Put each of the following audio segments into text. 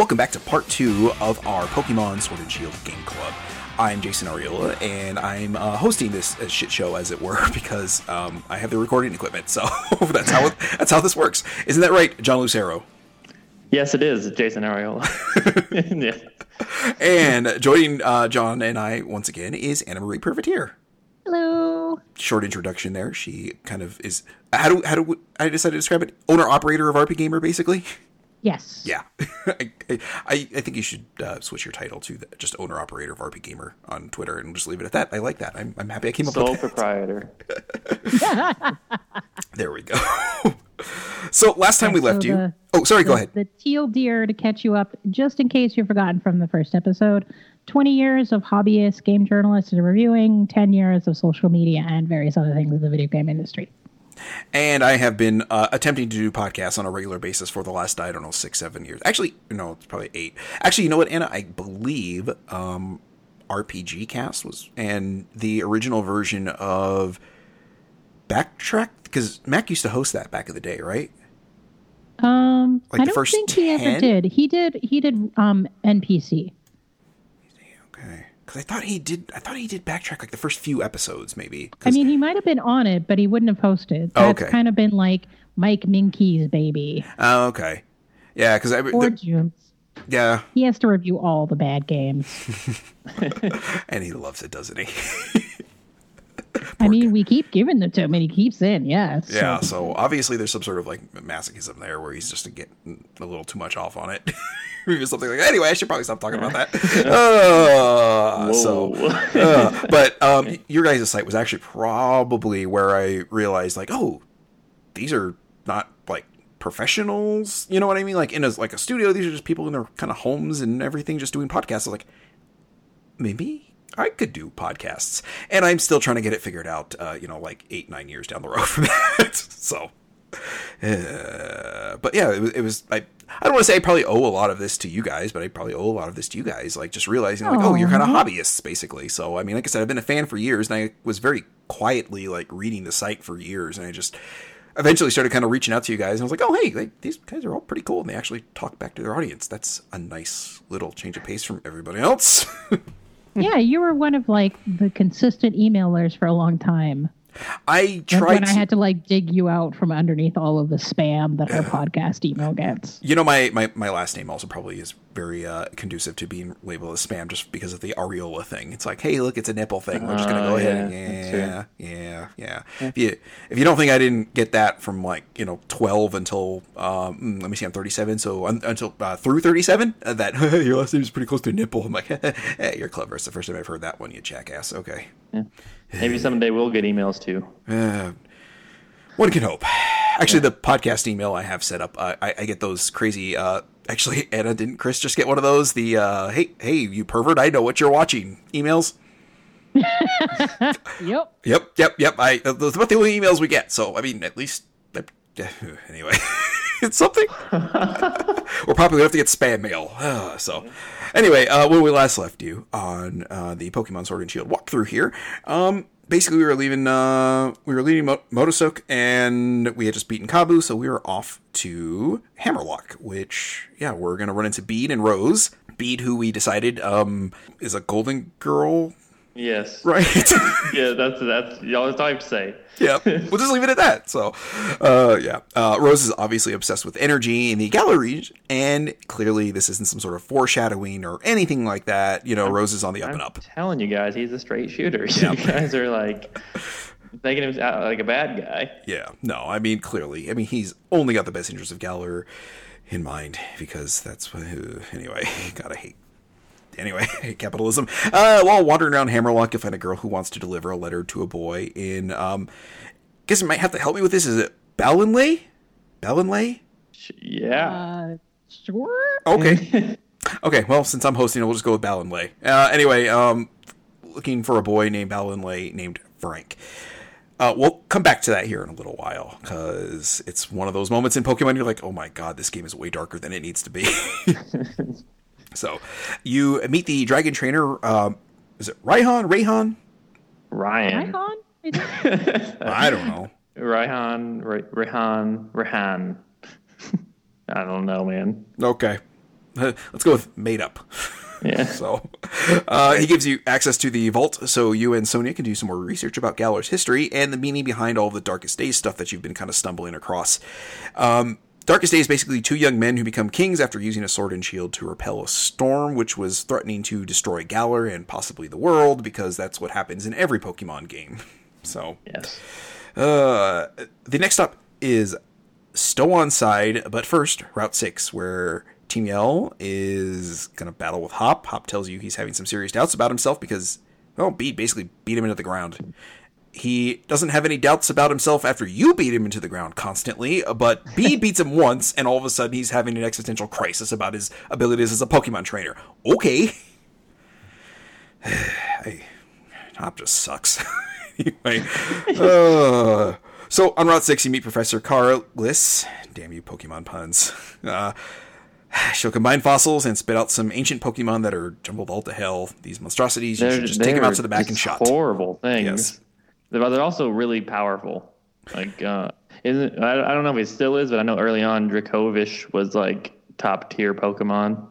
welcome back to part two of our Pokemon Sword and Shield Game Club. I'm Jason Ariola, and I'm uh, hosting this uh, shit show, as it were, because um, I have the recording equipment. So that's how it, that's how this works. Isn't that right, John Lucero? Yes, it is Jason Ariola. yeah. And joining uh, John and I once again is Anna Marie Privitere. Hello. Short introduction there. She kind of is. How do how do I decide to describe it? Owner operator of RPGamer, basically. Yes. Yeah, I, I, I think you should uh, switch your title to the, just owner operator of RPGamer on Twitter and just leave it at that. I like that. I'm, I'm happy I came up Sole with that. proprietor. There we go. so last time we So left you. the- Oh, sorry. Go ahead. The teal deer to catch you up, just in case you've forgotten from the first episode. 20 years of hobbyist game journalists and reviewing, 10 years of social media and various other things in the video game industry. And I have been uh, attempting to do podcasts on a regular basis for the last I don't know six seven years. Actually, no, it's probably eight. Actually, you know what, Anna? I believe um, RPG Cast was and the original version of Backtrack because Mac used to host that back in the day, right? Um, Like I don't think he 10? ever did. He did. He did. Um, NPC. Because I thought he did. I thought he did Backtrack like the first few episodes, maybe. I mean, he might have been on it, but he wouldn't have hosted. Oh, That's okay. kind of been like Mike Moehnke's baby oh, okay, yeah, because I or the- June's. yeah, He has to review all the bad games. and he loves it, doesn't he? I mean, we keep giving them to him, and he keeps in. Yeah. so- Yeah, so obviously there's some sort of like masochism there where he's just getting a little too much off on it. Maybe something like that. anyway, I should probably stop talking about that. Uh, so, uh, but um, your guys' site was actually probably where I realized like, oh, these are not like professionals. You know what I mean? Like in a like a studio, these are just people in their kind of homes and everything, just doing podcasts. I was like, maybe I could do podcasts. And I'm still trying to get it figured out, uh, you know, like eight, nine years down the road from that. so, uh, but yeah, it was, it was, I, I don't want to say I probably owe a lot of this to you guys, but I probably owe a lot of this to you guys. Like just realizing like, oh, you're kind of hobbyists basically. So, I mean, like I said, I've been a fan for years and I was very quietly like reading the site for years. And I just, eventually started kind of reaching out to you guys and I was like, oh, hey, like, these guys are all pretty cool. And they actually talk back to their audience. That's a nice little change of pace from everybody else. yeah, you were one of like the consistent emailers for a long time. I Like, tried when I had to like dig you out from underneath all of the spam that our podcast email gets. you know, my, my, my last name also probably is very uh, conducive to being labeled as spam just because of the areola thing. It's like, hey, look, it's a nipple thing. We're just gonna go ahead. yeah, And, that's yeah, yeah, yeah. If you if you don't think I didn't get that from like you know twelve until um, let me see, I'm 37, so un, until uh, through 37, uh, that your last name is pretty close to nipple. I'm like, hey, you're clever. It's the first time I've heard that one, you jackass. Okay. Maybe someday we'll get emails too. Uh, one can hope. Actually, the podcast email I have set up, uh, I, I get those crazy. Uh, actually, Anna, didn't Chris just get one of those? The uh, hey, hey, you pervert! I know what you're watching. Emails. Yep. Yep, yep, yep. I those are about the only emails we get. So I mean, at least anyway, it's something. We're probably gonna have to get spam mail. Uh, so anyway, uh, when we last left you on uh, the Pokemon Sword and Shield walkthrough here, um, basically we were leaving. Uh, we were leaving Mo- and we had just beaten Kabu, so we were off to Hammerlocke. Which, yeah, we're gonna run into Bede and Rose. Bede, who we decided um, is a golden girl, Yes. right? Yeah, that's that's all I time to say. yeah, we'll just leave it at that. So, uh, yeah, uh, Rose is obviously obsessed with energy in the gallery, and clearly this isn't some sort of foreshadowing or anything like that. You know, Rose is on the up I'm and up. telling you guys, he's a straight shooter. You guys are like making him out like a bad guy. Yeah, no, I mean clearly, I mean he's only got the best interest of Galar in mind because that's what. Uh, anyway, gotta hate. Anyway, capitalism. Uh, while wandering around Hammerlocke, you'll find a girl who wants to deliver a letter to a boy in. Um, I guess you might have to help me with this. Is it Ballonlea? Ballonlea? Sh- Yeah. Uh, sure. Okay. okay. Well, since I'm hosting, we'll just go with Ballonlea. Uh, anyway, um, looking for a boy named Ballonlea named Frank. Uh, we'll come back to that here in a little while because it's one of those moments in Pokemon you're like, oh my god, this game is way darker than it needs to be. so, you meet the Dragon Trainer. Um, is it Raihan? Rayhan? Ryan. Icon? I don't know. Raihan. Ra- Rehan. Rehan. I don't know, man. Okay. let's go with made up. Yeah. So uh, he gives you access to the vault, so you and Sonia can do some more research about Galar's history and the meaning behind all the Darkest Days stuff that you've been kind of stumbling across. Um, Darkest Day is basically two young men who become kings after using a sword and shield to repel a storm, which was threatening to destroy Galar and possibly the world, because that's what happens in every Pokemon game. So, Yes. uh, the next stop is Stow-on-Side, but first, Route 6, where Team Yell is going to battle with Hop. Hop tells you he's having some serious doubts about himself because, well, B basically beat him into the ground. He doesn't have any doubts about himself after you beat him into the ground constantly, but B beats him once, and all of a sudden he's having an existential crisis about his abilities as a Pokemon trainer. Okay. I, Hop just sucks. anyway, uh, so on Route 6, you meet Professor Cara Liss. Damn you, Pokemon puns. Uh, she'll combine fossils and spit out some ancient Pokemon that are jumbled all to hell. These monstrosities, you should just take them out to the back and shot. Horrible things. Yes. They're, they're also really powerful. Like, uh, isn't I, I don't know if it still is, but I know early on Dracovish was like top tier Pokemon.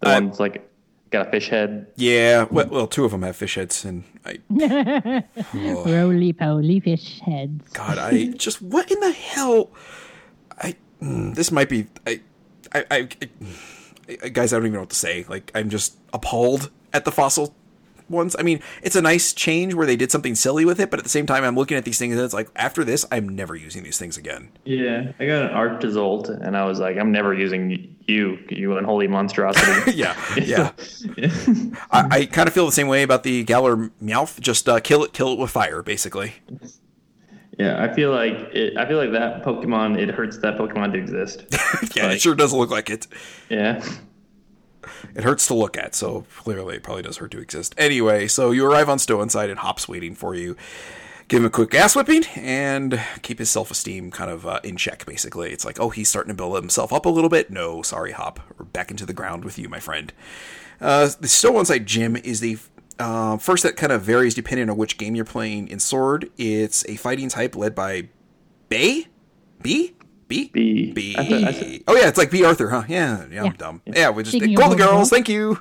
The Uh, one's like got a fish head. Yeah, well, well, two of them have fish heads, and I, Roly poly fish heads. God, I just what in the hell? I mm, this might be I, I, I, I, guys, I don't even know what to say. Like, I'm just appalled at the fossil ones. I mean, it's a nice change where they did something silly with it, but at the same time, I'm looking at these things and it's like, after this, I'm never using these things again. Yeah, I got an Arctozolt, and I was like, I'm never using you, you unholy monstrosity. Yeah, yeah. I, I kind of feel the same way about the Galar Meowth. Just uh, kill it, kill it with fire, basically. yeah, I feel like it, I feel like that Pokemon. It hurts that Pokemon to exist. yeah, it sure does look like it. Yeah. It hurts to look at, so clearly it probably does hurt to exist. Anyway, so you arrive on Stow-on-Side and Hop's waiting for you. Give him a quick ass whipping and keep his self esteem kind of uh, in check, basically. It's like, oh, he's starting to build himself up a little bit. No, sorry, Hop. We're back into the ground with you, my friend. Uh, the Stow-on-Side gym is the uh, first that kind of varies depending on which game you're playing in Sword. It's a fighting type led by Bay? Bea? Bea? Bea. Bea. I thought- I thought- oh yeah, it's like Bea. Arthur, huh? Yeah, yeah, I'm dumb. Yeah, we just Speaking of Golden Golden Girls. Girls. Thank you.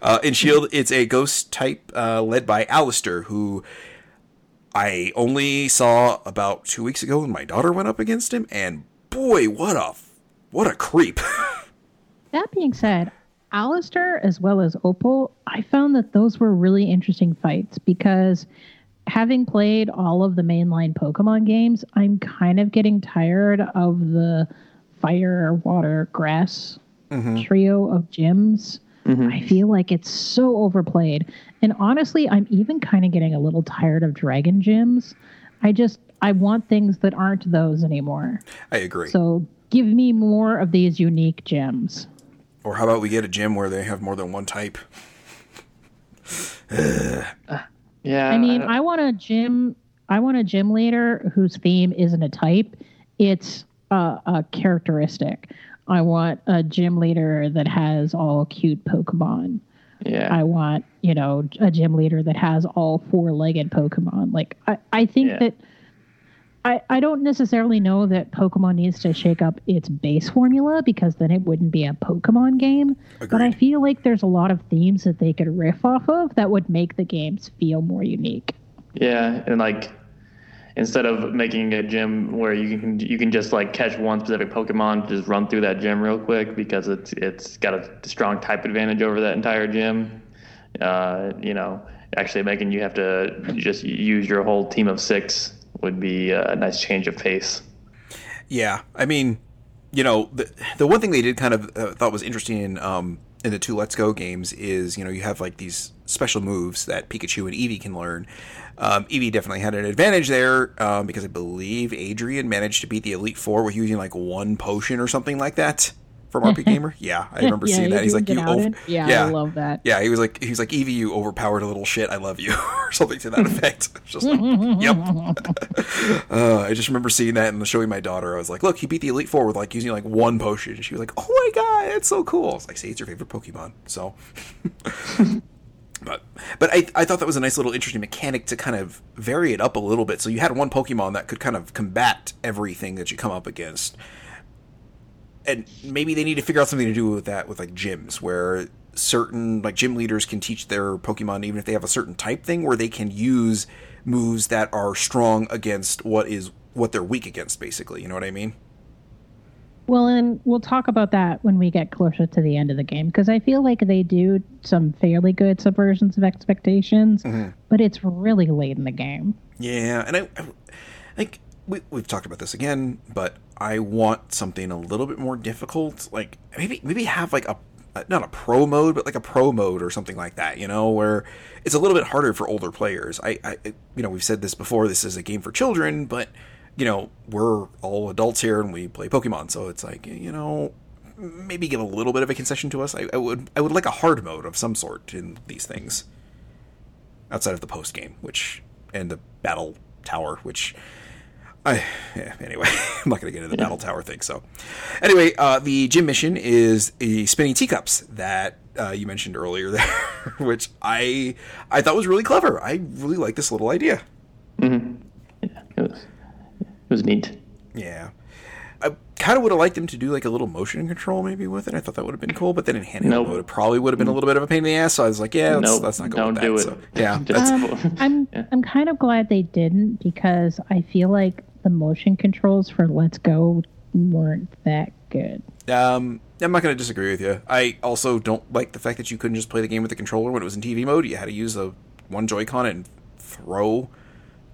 uh, in Shield, it's a ghost type uh, led by Allister, who I only saw about two weeks ago when my daughter went up against him, and boy, what a what a creep. That being said, Allister as well as Opal, I found that those were really interesting fights because having played all of the mainline Pokemon games, I'm kind of getting tired of the fire, water, grass mm-hmm. trio of gyms. Mm-hmm. I feel like it's so overplayed. And honestly, I'm even kind of getting a little tired of dragon gyms. I just I want things that aren't those anymore. I agree. So give me more of these unique gyms. or how about we get a gym where they have more than one type? Yeah. I mean, don't- I want a gym. I want a gym leader whose theme isn't a type; it's a, a characteristic. I want a gym leader that has all cute Pokemon. yeah. I want, you know, a gym leader that has all four-legged Pokemon. Like, I, I think Yeah. that. I, I don't necessarily know that Pokemon needs to shake up its base formula because then it wouldn't be a Pokemon game. But I feel like there's a lot of themes that they could riff off of that would make the games feel more unique. Yeah, and like instead of making a gym where you can you can just like catch one specific Pokemon, just run through that gym real quick because it's it's got a strong type advantage over that entire gym. Uh, you know, actually making you have to just use your whole team of six would be a nice change of pace. Yeah, I mean, you know, the the one thing they did kind of uh, thought was interesting in um in the two Let's Go games is you know you have like these special moves that Pikachu and Eevee can learn. Um, Eevee definitely had an advantage there um, because I believe Adrian managed to beat the Elite Four with using like one potion or something like that from RPGamer. Yeah, I remember yeah, seeing that. He's like, you, over- Outed. yeah, I love that. yeah, he was like, he's like, Eevee, you overpowered a little shit. I love you, or something to that effect. Just like, yep. uh, I just remember seeing that and showing my daughter. I was like, look, he beat the Elite Four with like using like one potion. And she was like, oh my god, it's so cool. I was like, say it's your favorite Pokemon. So, but but I I thought that was a nice little interesting mechanic to kind of vary it up a little bit. So you had one Pokemon that could kind of combat everything that you come up against. And maybe they need to figure out something to do with that with like gyms where certain like gym leaders can teach their Pokemon even if they have a certain type thing where they can use moves that are strong against what is what they're weak against, basically. You know what I mean? Well, and we'll talk about that when we get closer to the end of the game because I feel like they do some fairly good subversions of expectations, mm-hmm. but it's really late in the game. Yeah, and I, I think we, we've talked about this again, but I want something a little bit more difficult. Like maybe maybe have like a not a pro mode, but like a pro mode or something like that. You know, where it's a little bit harder for older players. I, I you know we've said this before. This is a game for children, but you know, we're all adults here and we play Pokemon, so it's like, you know, maybe give a little bit of a concession to us. I, I would I would like a hard mode of some sort in these things. Outside of the post game, which and the battle tower, which I yeah, anyway, I'm not going to get into the battle tower thing. So, anyway, uh, the gym mission is the spinning teacups that uh, you mentioned earlier there, which I I thought was really clever. I really like this little idea. Mm-hmm. Yeah, it was was neat. Yeah. I kind of would have liked them to do like a little motion control maybe with it. I thought that would have been cool, but then in handheld nope. mode, it probably would have been a little bit of a pain in the ass. So I was like, yeah, let's, nope. let's not go Don't with that. Do it. So, yeah, um, I'm yeah. I'm kind of glad they didn't because I feel like the motion controls for Let's Go weren't that good. Um, I'm not going to disagree with you. I also don't like the fact that you couldn't just play the game with the controller when it was in TV mode. You had to use a one Joy-Con and throw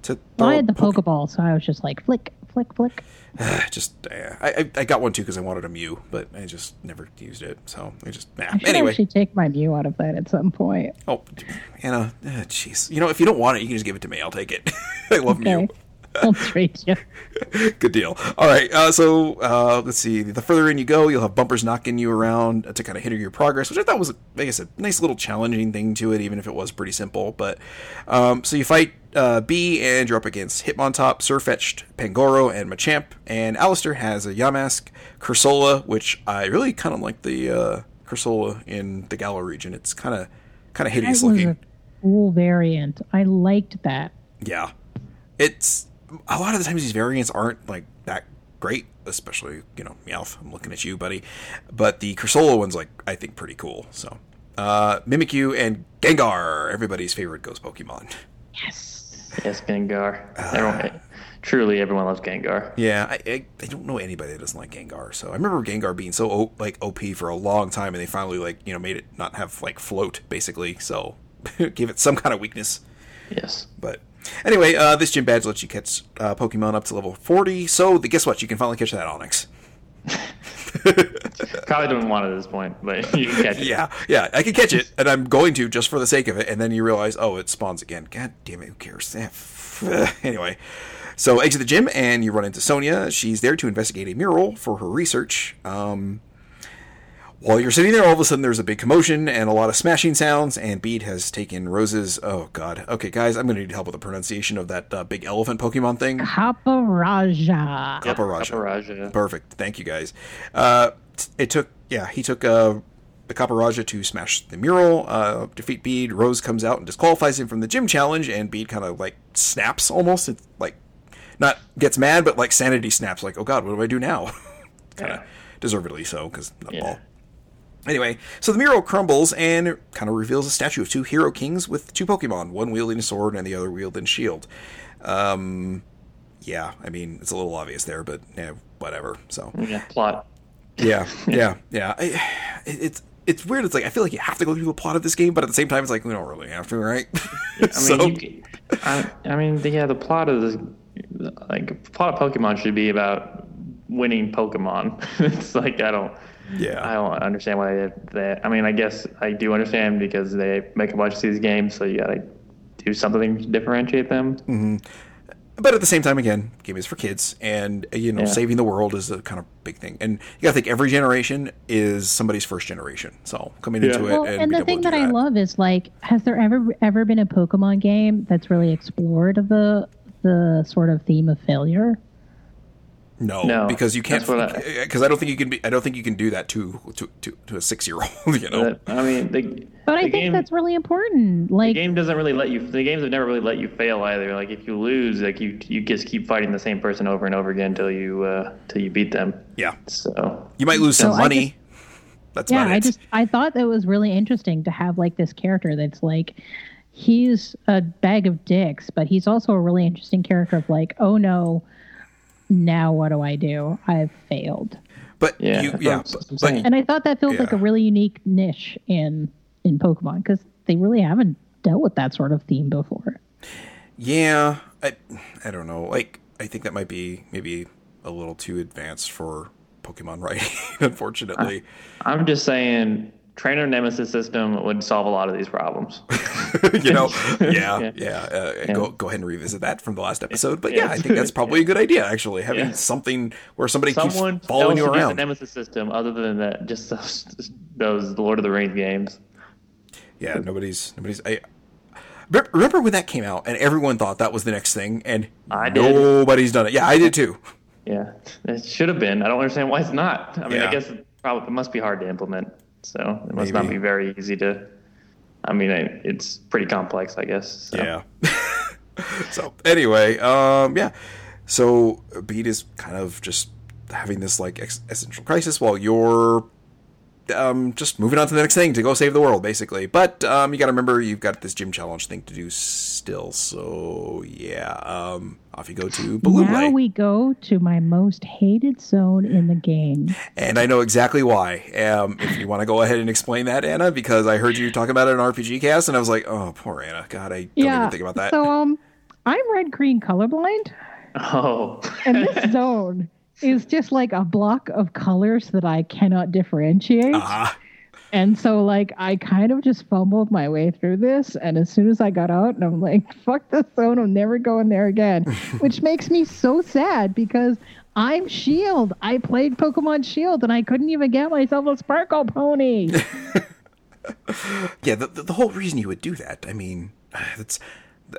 to well, I had the poke- Pokeball, so I was just like flick, flick, flick. just uh, I I got one too because I wanted a Mew, but I just never used it. So I just nah. I should anyway. actually take my Mew out of that at some point. Oh, Anna, uh, jeez. Uh, you know, if you don't want it, you can just give it to me. I'll take it. I love okay. Mew. I'll trade you. Good deal. All right. Uh, so uh, let's see. The further in you go, you'll have bumpers knocking you around to kind of hinder your progress, which I thought was, like I guess, a nice little challenging thing to it, even if it was pretty simple. But um, so you fight uh, Bea, and you're up against Hitmontop, Sirfetch'd, Pangoro, and Machamp. And Allister has a Yamask, Cursola, which I really kind of like the uh, Cursola in the Galar region. It's kind of kind of hideous looking. cool variant. I liked that. Yeah, it's a lot of the times these variants aren't like that great, especially you know Meowth. I'm looking at you, buddy. But the Cursola one's like I think pretty cool. So uh, Mimikyu and Gengar, everybody's favorite ghost Pokemon. Yes. Yes, Gengar. Uh, everyone, truly, everyone loves Gengar. Yeah, I, I, I, don't know anybody that doesn't like Gengar. So I remember Gengar being so o- like OP for a long time, and they finally like you know made it not have like float basically. So give it some kind of weakness. Yes. But Anyway, uh, this gym badge lets you catch uh, Pokemon up to level 40, so the, guess what? You can finally catch that Onix. Probably don't want it at this point, but you can catch it. Yeah, yeah, I can catch it, and I'm going to just for the sake of it, and then you realize, oh, it spawns again. God damn it, who cares? anyway, so exit the gym, and you run into Sonia. She's there to investigate a mural for her research. Um, while you're sitting there, all of a sudden there's a big commotion and a lot of smashing sounds, and Bede has taken Rose's. Oh, God. Okay, guys, I'm going to need help with the pronunciation of that uh, big elephant Pokemon thing. Copperajah. Copperajah. Copperajah. Perfect. Thank you, guys. Uh, it took, yeah, he took uh, the Copperajah to smash the mural, uh, defeat Bede. Rose comes out and disqualifies him from the gym challenge, and Bede kind of like snaps almost. It's like, not gets mad, but like sanity snaps, like, oh, God, what do I do now? kind of yeah. deservedly so, because yeah. Anyway, so the mural crumbles and kind of reveals a statue of two hero kings with two Pokemon, one wielding a sword and the other wielding a shield. Um, yeah, I mean it's a little obvious there, but yeah, whatever. So yeah, plot. Yeah, yeah, yeah. it, it's it's weird. It's like I feel like you have to go through the plot of this game, but at the same time, it's like we don't really have to, right? I mean, so, you, I, I, mean, yeah, the plot of this, like, plot of Pokemon should be about winning Pokemon. it's like I don't. Yeah. I don't understand why they, they I mean, I guess I do understand because they make a bunch of these games, so you gotta do something to differentiate them. Mm-hmm. But at the same time, again, game is for kids, and you know, yeah. saving the world is a kind of big thing. And you gotta think every generation is somebody's first generation. So coming yeah. into well, it, and, and the thing that, that, I love is like, has there ever ever been a Pokemon game that's really explored of the the sort of theme of failure? No, No, because you can't. that's what I- Because I, don't think you can be. I don't think you can do that to to to, to a six year old. You know. That- I mean, the, But I the think that's really important. Like the Like, game doesn't really let you. The games have never really let you fail either. Like if you lose, like you you just keep fighting the same person over and over again until you uh, till you beat them. yeah. So You might lose some So I money. That's yeah, about it. I just I thought that was really interesting to have like this character that's like he's a bag of dicks, but he's also a really interesting character of like, oh no, now what do I do? I've failed. but Yeah, you, yeah. what But. And I thought that feels like a really unique niche in in Pokemon because they really haven't dealt with that sort of theme before. yeah. I I don't know. Like I think that might be maybe a little too advanced for Pokemon writing. Unfortunately. I'm just saying, trainer nemesis system would solve a lot of these problems. you know, yeah, Yeah. yeah. Uh, Go go ahead and revisit that from the last episode. But Yeah. yeah, I think that's probably a good idea. Actually, having Yeah. something where somebody Someone keeps following you use the around. nemesis system other than that, just those, those Lord of the Rings games. Yeah, nobody's nobody's. I remember when that came out and everyone thought that was the next thing, and I did. nobody's done it. Yeah, I did too. Yeah, it should have been. I don't understand why it's not. I mean, Yeah. I guess it probably it must be hard to implement. So it must not be very easy to. I mean, it, it's pretty complex, I guess. So. Yeah. so anyway, um, yeah. So Bede is kind of just having this like ex- existential crisis while you're um, just moving on to the next thing to go save the world, basically. But um, you got to remember you've got this gym challenge thing to do still. So yeah, um, off you go to Balloon now Lay. we go to my most hated zone in the game. and I know exactly why. Um, if you want to go ahead and explain that, Anna, because I heard you talking about it in RPG cast, and I was like, oh, poor Anna. God, I don't even think about that. So um, I'm red green colorblind, Oh. and this zone is just like a block of colors that I cannot differentiate. Ah. And so, like, I kind of just fumbled my way through this. And as soon as I got out, and I'm like, fuck this zone, I'm never going in there again. Which makes me so sad because I'm Shield. I played Pokemon Shield and I couldn't even get myself a Sparkle Pony. Yeah, the, the, the whole reason you would do that, I mean, that's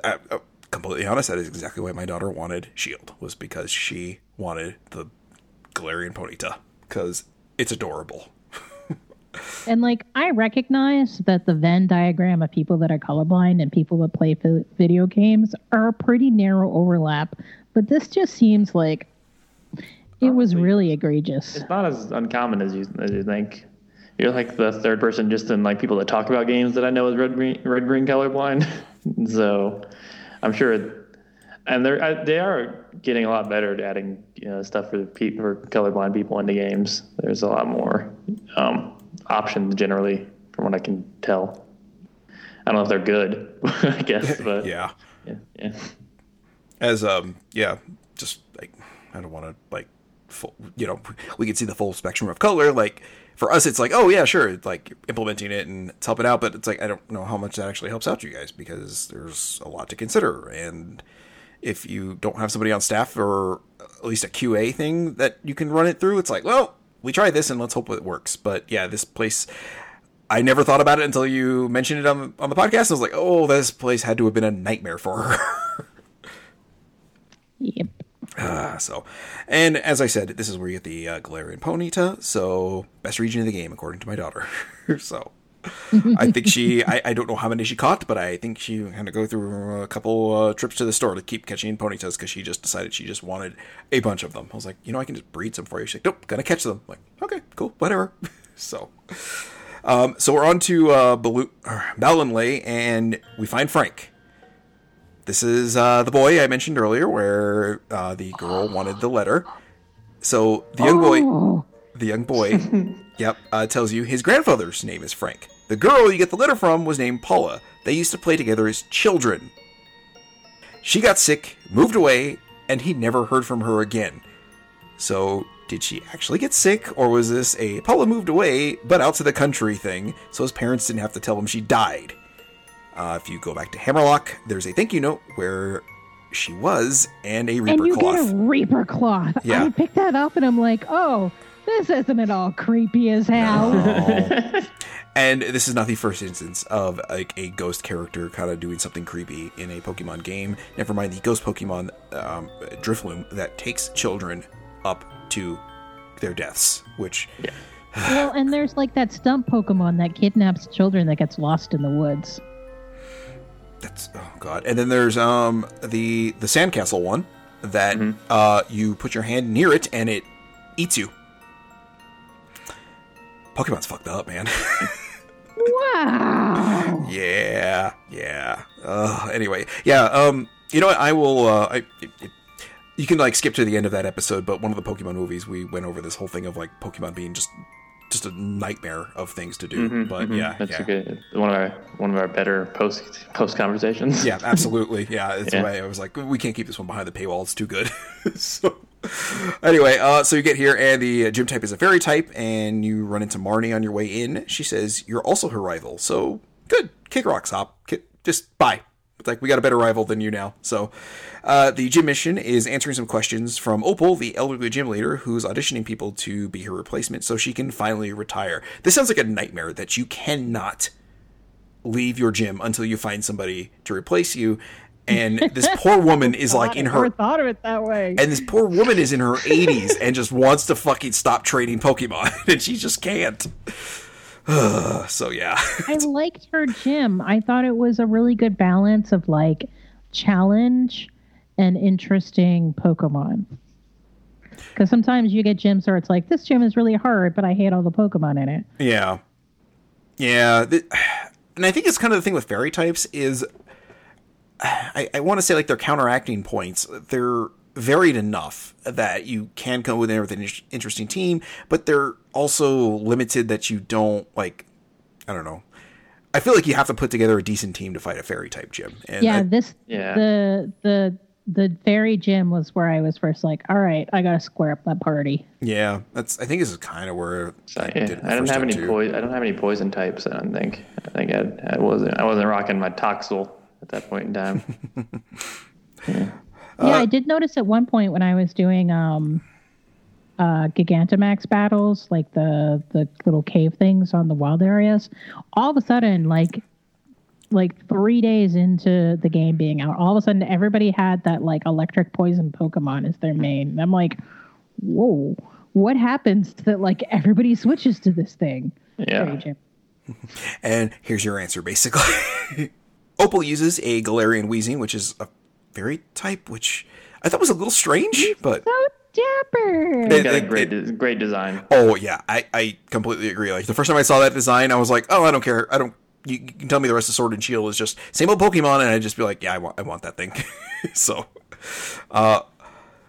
uh, uh, completely honest. That is exactly why my daughter wanted Shield was because she wanted the Galarian Ponyta because it's adorable. and, like, I recognize that the Venn diagram of people that are colorblind and people that play vi- video games are a pretty narrow overlap. But this just seems like it was really egregious. It's not as uncommon as you as you think. You're like the third person just in like people that talk about games that I know is red green red green colorblind. so I'm sure, and they're I- they are getting a lot better at adding you know, stuff for people for colorblind people into games. There's a lot more um, options generally, from what I can tell. I don't know if they're good, I guess, but Yeah, yeah, yeah. as um, yeah, just like I don't want to like, full, you know, we can see the full spectrum of color. Like for us, it's like, oh yeah, sure, it's like implementing it and it's helping out, but it's like I don't know how much that actually helps out you guys because there's a lot to consider and. If you don't have somebody on staff or at least a QA thing that you can run it through, it's like, well, we tried this and let's hope it works. But yeah, this place, I never thought about it until you mentioned it on on the podcast. I was like, oh, this place had to have been a nightmare for her. Yep. Uh, so, and as I said, this is where you get the uh, Galarian Ponyta. So, best region of the game, according to my daughter. so, I think she, I, I don't know how many she caught, but I think she had to go through a couple uh, trips to the store to keep catching Ponytas because she just decided she just wanted a bunch of them. I was like, you know, I can just breed some for you. She's like, nope, gonna catch them. I'm like, okay, cool, whatever. so, um, so we're on to uh, Baloo- Ballonlea, and we find Frank. This is uh, the boy I mentioned earlier, where uh, the girl wanted the letter. So the young boy, Oh, the young boy, yep, uh, tells you his grandfather's name is Frank. The girl you get the letter from was named Paula. They used to play together as children. She got sick, moved away, and he never heard from her again. So, did she actually get sick, or was this a Paula moved away but out to the country thing, so his parents didn't have to tell him she died? Uh, if you go back to Hammerlocke, there's a thank you note where she was and a Reaper and you cloth. get a Reaper cloth. Yeah. I picked that up and I'm like, oh, this isn't at all creepy as hell. And this is not the first instance of like a ghost character kind of doing something creepy in a Pokemon game. Never mind the ghost Pokemon um, Drifloon that takes children up to their deaths, which Yeah. well, and there's like that stump Pokemon that kidnaps children that gets lost in the woods. That's oh god. And then there's um the the sandcastle one that uh you put your hand near it and it eats you. Pokemon's fucked up, man. Wow. Yeah, yeah. Uh, anyway, yeah. Um, you know what? I will. Uh, I, it, it, you can like skip to the end of that episode, but one of the Pokemon movies, we went over this whole thing of like Pokemon being just just a nightmare of things to do. but yeah, That's yeah. a good one of our one of our better post post conversations. Yeah, absolutely. Yeah, it's Yeah. the way I was like, we can't keep this one behind the paywall. It's too good. so, anyway, uh, so you get here, and the gym type is a fairy type, and you run into Marnie on your way in. She says you're also her rival, so good. Kick rocks, hop. Ki- just bye. It's like we got a better rival than you now. So, uh, the gym mission is answering some questions from Opal, the elderly gym leader, who's auditioning people to be her replacement, so she can finally retire. This sounds like a nightmare that you cannot leave your gym until you find somebody to replace you. And this poor woman is like in her thought of it that way. and this poor woman is in her 80s and just wants to fucking stop training Pokemon and she just can't. so yeah. I liked her gym. I thought it was a really good balance of like challenge and interesting Pokemon. Because sometimes you get gyms where it's like, this gym is really hard, but I hate all the Pokemon in it. Yeah. Yeah. and I think it's kind of the thing with fairy types is I, I want to say like they're counteracting points. They're varied enough that you can come with with an interesting team, but they're also limited that you don't like. I don't know. I feel like you have to put together a decent team to fight a fairy type gym. And yeah, I- this Yeah. the the the fairy gym was where I was first like, all right, I gotta square up that party. yeah, that's. I think this is kind of where So, I yeah, did I don't have any poison. I don't have any poison types. I don't think. I think I, I wasn't. I wasn't rocking my Toxel at that point in time. yeah, Uh, I did notice at one point when I was doing um uh Gigantamax battles, like the the little cave things on the wild areas, all of a sudden, like like three days into the game being out, all of a sudden everybody had that like electric poison Pokemon as their main. And I'm like, whoa, what happens that like everybody switches to this thing? Yeah. Fairy gym. And here's your answer, basically. Opal uses a Galarian Weezing, which is a fairy type, which I thought was a little strange, but So dapper. It- Got a it- great, de- great design. oh yeah, I, I completely agree. Like the first time I saw that design, I was like, oh, I don't care. I don't. You, you can tell me the rest of Sword and Shield is just same old Pokemon, and I'd just be like, yeah, I want, I want that thing. so, uh,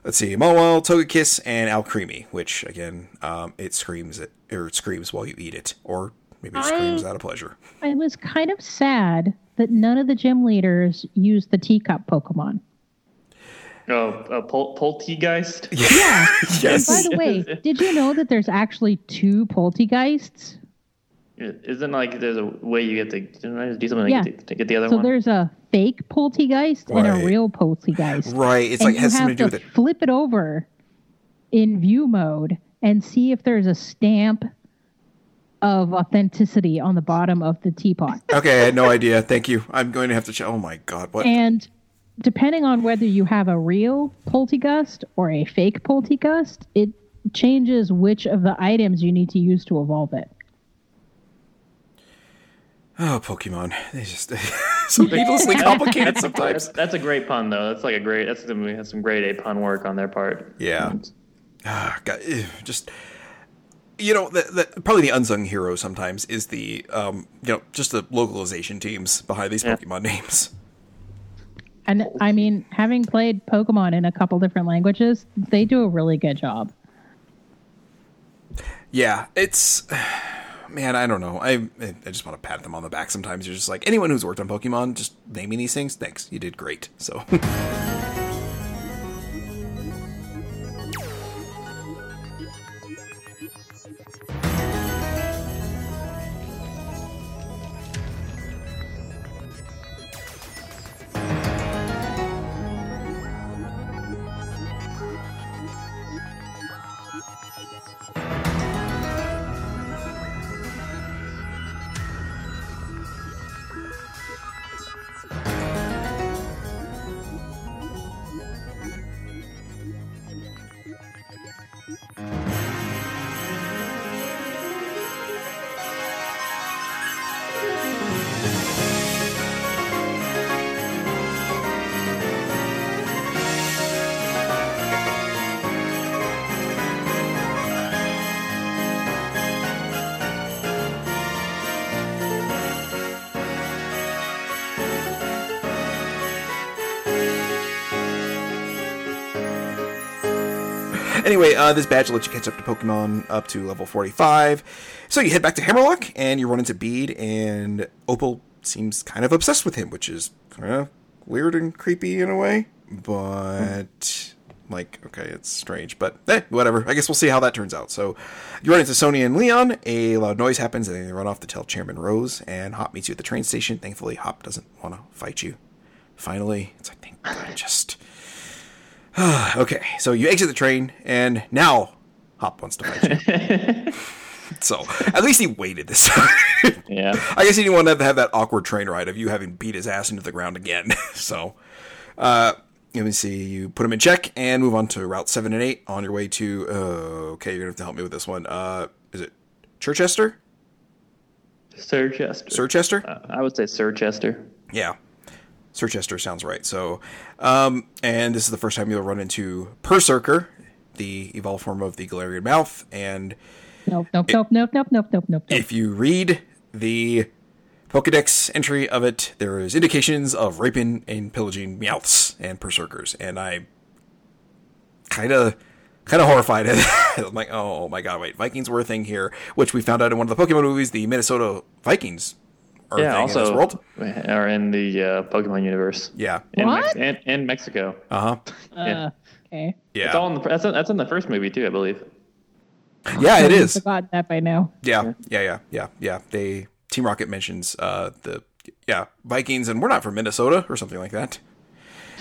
let's see, Mawile, Togekiss, and Alcremie, which again, um, it screams it or it screams while you eat it, or maybe it screams I- out of pleasure. I was kind of sad that none of the gym leaders use the teacup Pokemon. Oh, uh, Pol- Polteageist. Yeah. Yes. By the way, did you know that there's actually two Polteageists? Isn't like there's a way you get to didn't I do something Yeah. to, get- to get the other So one? So there's a fake Polteageist and a real Polteageist. Right. It's and like you has have something to do with it. flip it over in view mode and see if there's a stamp of authenticity on the bottom of the teapot. Okay, I had no idea. Thank you. I'm going to have to check. Oh my god, what? And depending on whether you have a real Polteageist or a fake Polteageist, it changes which of the items you need to use to evolve it. Oh, Pokemon. They just so needlessly complicated sometimes. That's, that's a great pun though. That's like a great. That's some, that's some grade A pun work on their part. Yeah. Ah, God, ew, just you know, the, the, probably the unsung hero sometimes is the um, you know, just the localization teams behind these Yeah. Pokemon names. And I mean, having played Pokemon in a couple different languages, they do a really good job. Yeah, it's man, I don't know. I I just want to pat them on the back. Sometimes you're just like anyone who's worked on Pokemon, just naming these things. Thanks, you did great. So. anyway, uh, this badge lets you catch up to Pokemon up to level 45. So you head back to Hammerlocke and you run into Bede, and Opal seems kind of obsessed with him, which is kind of weird and creepy in a way. But like, okay, it's strange, but eh, whatever. I guess we'll see how that turns out. So you run into Sonia and Leon. A loud noise happens, and they run off to tell Chairman Rose. And Hop meets you at the train station. Thankfully, Hop doesn't want to fight you. Finally, it's like, thank God, just. okay, so you exit the train, and now Hop wants to fight you. so at least he waited this time. Yeah. I guess he didn't want to have that awkward train ride of you having beat his ass into the ground again. so, uh, let me see. You put him in check and move on to Route 7 and 8 on your way to. Uh, okay, you're going to have to help me with this one. Uh, is it Chichester? Sir Chester. Circhester? Uh, I would say Circhester. Yeah. Circhester sounds right. So, um, and this is the first time you'll run into Perrserker, the evolved form of the Galarian Meowth. And Nope, nope, nope, nope, nope, nope, nope, nope. nope. if you read the Pokedex entry of it, there is indications of raping and pillaging Meowths and Berserkers, and I kind of kind of horrified at. I'm like, oh my god, wait, Vikings were a thing here, which we found out in one of the Pokemon movies. The Minnesota Vikings are a Yeah, thing in this also world. are in the uh, Pokemon universe. Yeah, In, What? and, and Mexico. uh huh, Uh, okay. It's all in the, that's, in, that's in the first movie too, I believe. yeah, it is. I've. Forgotten that by now. Yeah, yeah, yeah, yeah, yeah. They Team Rocket mentions uh the yeah Vikings, and we're not from Minnesota or something like that.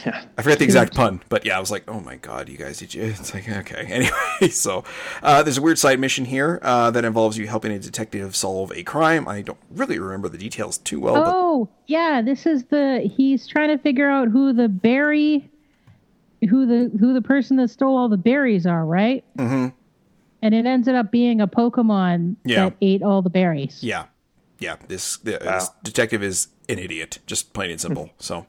Yeah. I forget the exact pun, but yeah, I was like, oh my god, you guys, did you? It's like, okay. Anyway, so uh, there's a weird side mission here uh, that involves you helping a detective solve a crime. I don't really remember the details too well, but Oh, yeah, this is the he's trying to figure out who the berry who the who the person that stole all the berries are, right? Mm-hmm. And it ended up being a Pokemon Yeah. that ate all the berries. yeah, yeah, this, the, this detective is an idiot, just plain and simple. so,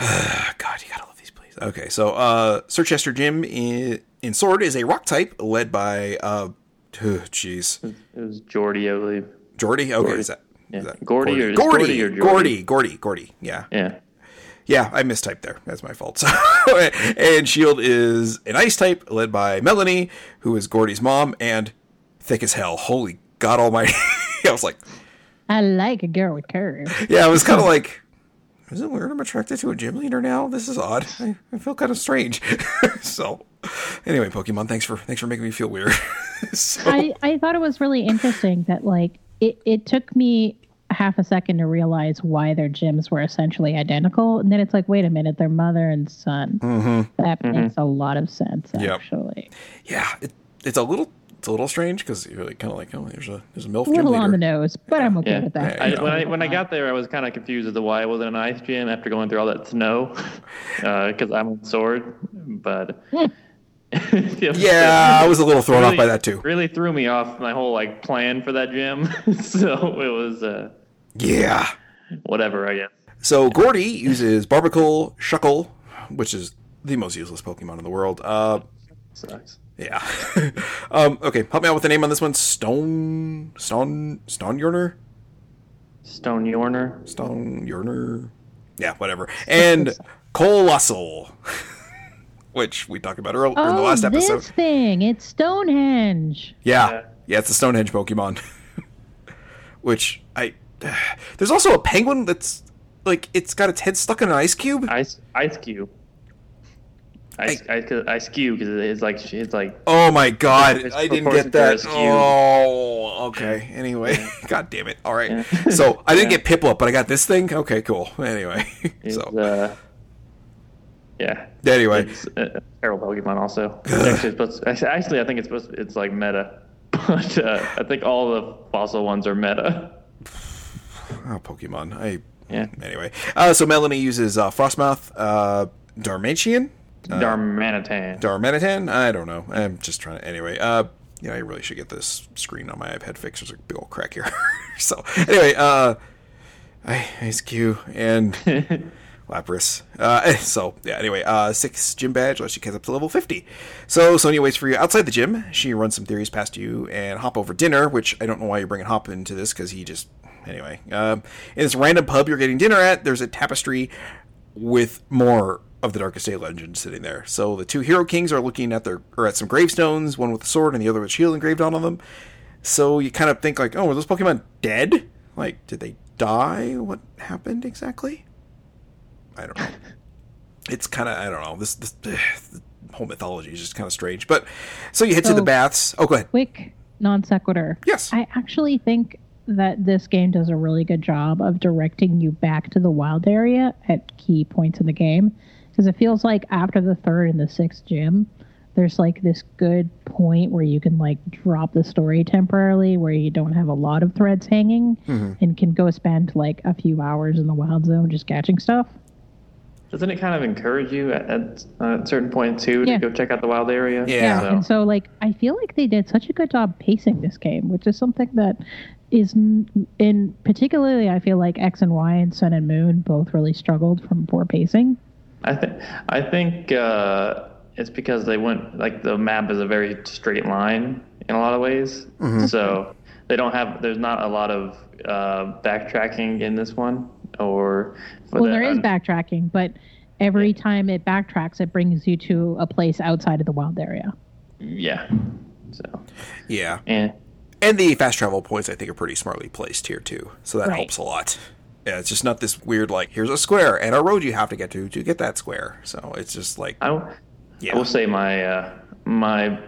God, you gotta love these, please. Okay, so uh, Sir Chester gym in, in Sword is a rock type led by, uh, jeez, It was Jordy, I believe. Jordy. Okay, is that? Yeah. is that Gordy or- Gordy, Gordy or Jordy? Gordy, Gordy, Gordy. Yeah, Yeah. Yeah, I mistyped there. That's my fault. So, and Shield is an ice type led by Melony, who is Gordy's mom, and thick as hell. Holy God Almighty! I was like, I like a girl with curves. yeah, I was kind of like, is it weird I'm attracted to a gym leader now? This is odd. I, I feel kind of strange. so, anyway, Pokemon, thanks for thanks for making me feel weird. so, I, I thought it was really interesting that like it, it took me half a second to realize why their gyms were essentially identical. And then it's like, wait a minute, they're mother and son. Mm-hmm. That makes mm-hmm. a lot of sense, Yep. actually. yeah, it, it's a little it's a little strange because you're like kind of like, oh, there's a there's a milf A little leader. on the nose, but I'm okay Yeah. with that. Yeah, I, when I when I got there, I was kind of confused as to why it wasn't an ice gym after going through all that snow, because I'm on sword. But Yeah, I was a little thrown off by that too. Really threw me off my whole like plan for that gym. so it was uh, Yeah. whatever, I guess. So Gordy uses Barbacle Shuckle, which is the most useless Pokemon in the world. Uh, Sucks. Yeah. um, okay, help me out with the name on this one. Stone, Stone, Stone Yearner, Stone Yorner. Stone Yearner. Yeah, whatever. And Coalossal, which we talked about earlier in the Oh, last episode. this thing. It's Stonehenge. Yeah. Yeah. Yeah, it's the Stonehenge Pokemon. Which I there's also a penguin that's like it's got its head stuck in an ice cube. Ice Ice Cube. Ice, ice, ice Cube because it's like it's like Oh my god, It's I didn't get that. to a cube. Oh, okay. Anyway, god damn it. All right. So I didn't Yeah. get Piplup, but I got this thing. Okay, cool. Anyway, it's, so uh, yeah. anyway, It's a terrible Pokemon. Also, actually, supposed actually, actually, I think it's supposed. To, it's like meta, but uh, I think all the fossil ones are meta. oh Pokemon. I Yeah, anyway. Uh, so Melony uses uh, Frosmoth, uh, Darmanitan, Darmanitan. Darmanitan. I don't know. I'm just trying to. Anyway, uh, yeah, I really should get this screen on my iPad fixed. There's a big old crack here. so anyway, uh, I Eiscue and Lapras. Uh, so yeah. Anyway, uh, six gym badge lets you get up to level fifty. So Sonia waits for you outside the gym. She runs some theories past you and hop over dinner, which I don't know why you're bringing Hop into this because he just anyway. Um, in this random pub you're getting dinner at, there's a tapestry with more of the Darkest Day legend sitting there. So the two hero kings are looking at their or at some gravestones, one with a sword and the other with shield engraved on them. So you kind of think like, oh, are those Pokemon dead? Like, did they die? What happened exactly? I don't know. It's kind of I don't know. This this the whole mythology is just kind of strange. But so you head to the baths. Oh, go ahead. Quick non sequitur. Yes. I actually think that this game does a really good job of directing you back to the wild area at key points in the game. Because it feels like after the third and the sixth gym, there's like this good point where you can like drop the story temporarily, where you don't have a lot of threads hanging mm-hmm. and can go spend like a few hours in the wild zone just catching stuff. Doesn't it kind of encourage you at, at a certain point too to go check out the wild area? Yeah. So- And so, like, I feel like they did such a good job pacing this game, which is something that is, n- in particularly, I feel like X and Y and Sun and Moon both really struggled from poor pacing. I think I think uh, it's because they went like the map is a very straight line in a lot of ways. So they don't have there's not a lot of uh, backtracking in this one or Well, the- there is backtracking, but every time it backtracks, it brings you to a place outside of the wild area. yeah. So Yeah. and And the fast travel points, I think, are pretty smartly placed here too, so that Right. helps a lot. Yeah, it's just not this weird like here's a square and a road you have to get to to get that square. So it's just like I, w- Yeah. I will say my uh, my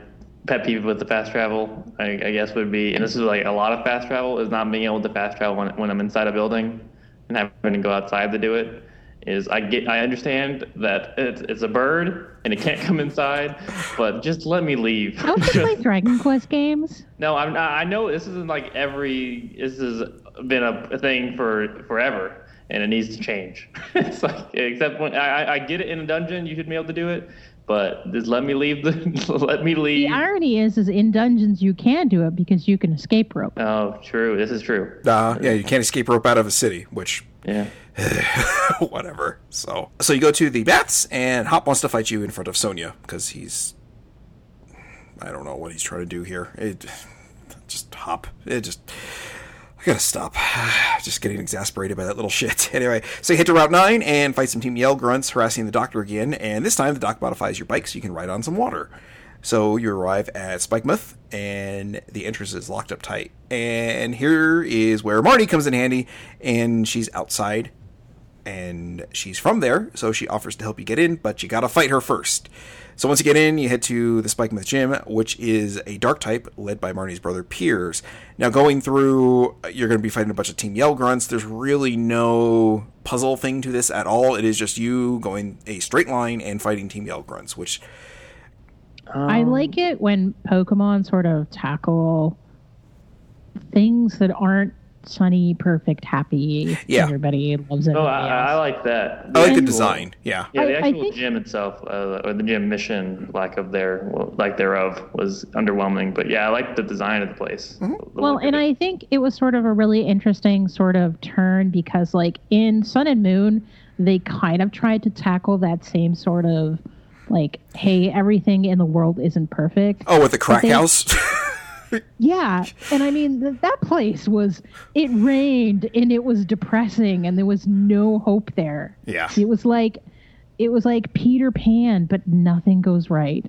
pet peeve with the fast travel, I, I guess, would be, and this is like a lot of fast travel, is not being able to fast travel when, when I'm inside a building and having to go outside to do it. Is I get I understand that it's, it's a bird and it can't come inside, but just let me leave. How to play Dragon Quest games? no, I'm I know this isn't like every this has been a, a thing for forever. And it needs to change. it's like, except when I, I- I get it in a dungeon, you should be able to do it, but just let me leave the let me leave. The irony is, is in dungeons you can do it because you can escape rope. Oh, true. This is true. uh, yeah, you can't escape rope out of a city, which Yeah. whatever. So so you go to the baths, and Hop wants to fight you in front of Sonia because he's I don't know what he's trying to do here. It just Hop. It just I gotta stop. Just getting exasperated by that little shit. Anyway, so you hit to Route 9 and fight some Team Yell grunts harassing the doctor again, and this time the doc modifies your bike so you can ride on some water. So you arrive at Spikemuth, and the entrance is locked up tight. And here is where Marnie comes in handy, and she's outside, and she's from there, so she offers to help you get in, but you gotta fight her first. So once you get in, you head to the Spikemuth Gym, which is a dark type led by Marnie's brother Piers. Now, going through, you're going to be fighting a bunch of Team Yell Grunts. There's really no puzzle thing to this at all. It is just you going a straight line and fighting Team Yell Grunts, which I um, like it when Pokemon sort of tackle things that aren't sunny, perfect, happy. Yeah. Everybody loves it. Oh, I, I like that. I like the design. Yeah. Yeah, the I- I actual think- gym itself, uh, or the gym mission, lack of there, well, like thereof, was underwhelming. But yeah, I like the design of the place. Mm-hmm. The Well, and. I think it was sort of a really interesting sort of turn because, like, in Sun and Moon, they kind of tried to tackle that same sort of like, hey, everything in the world isn't perfect. Oh, with the crack they- house? Yeah. And I mean, th- that place was, it rained and it was depressing and there was no hope there. yeah. It was like, it was like Peter Pan, but nothing goes right.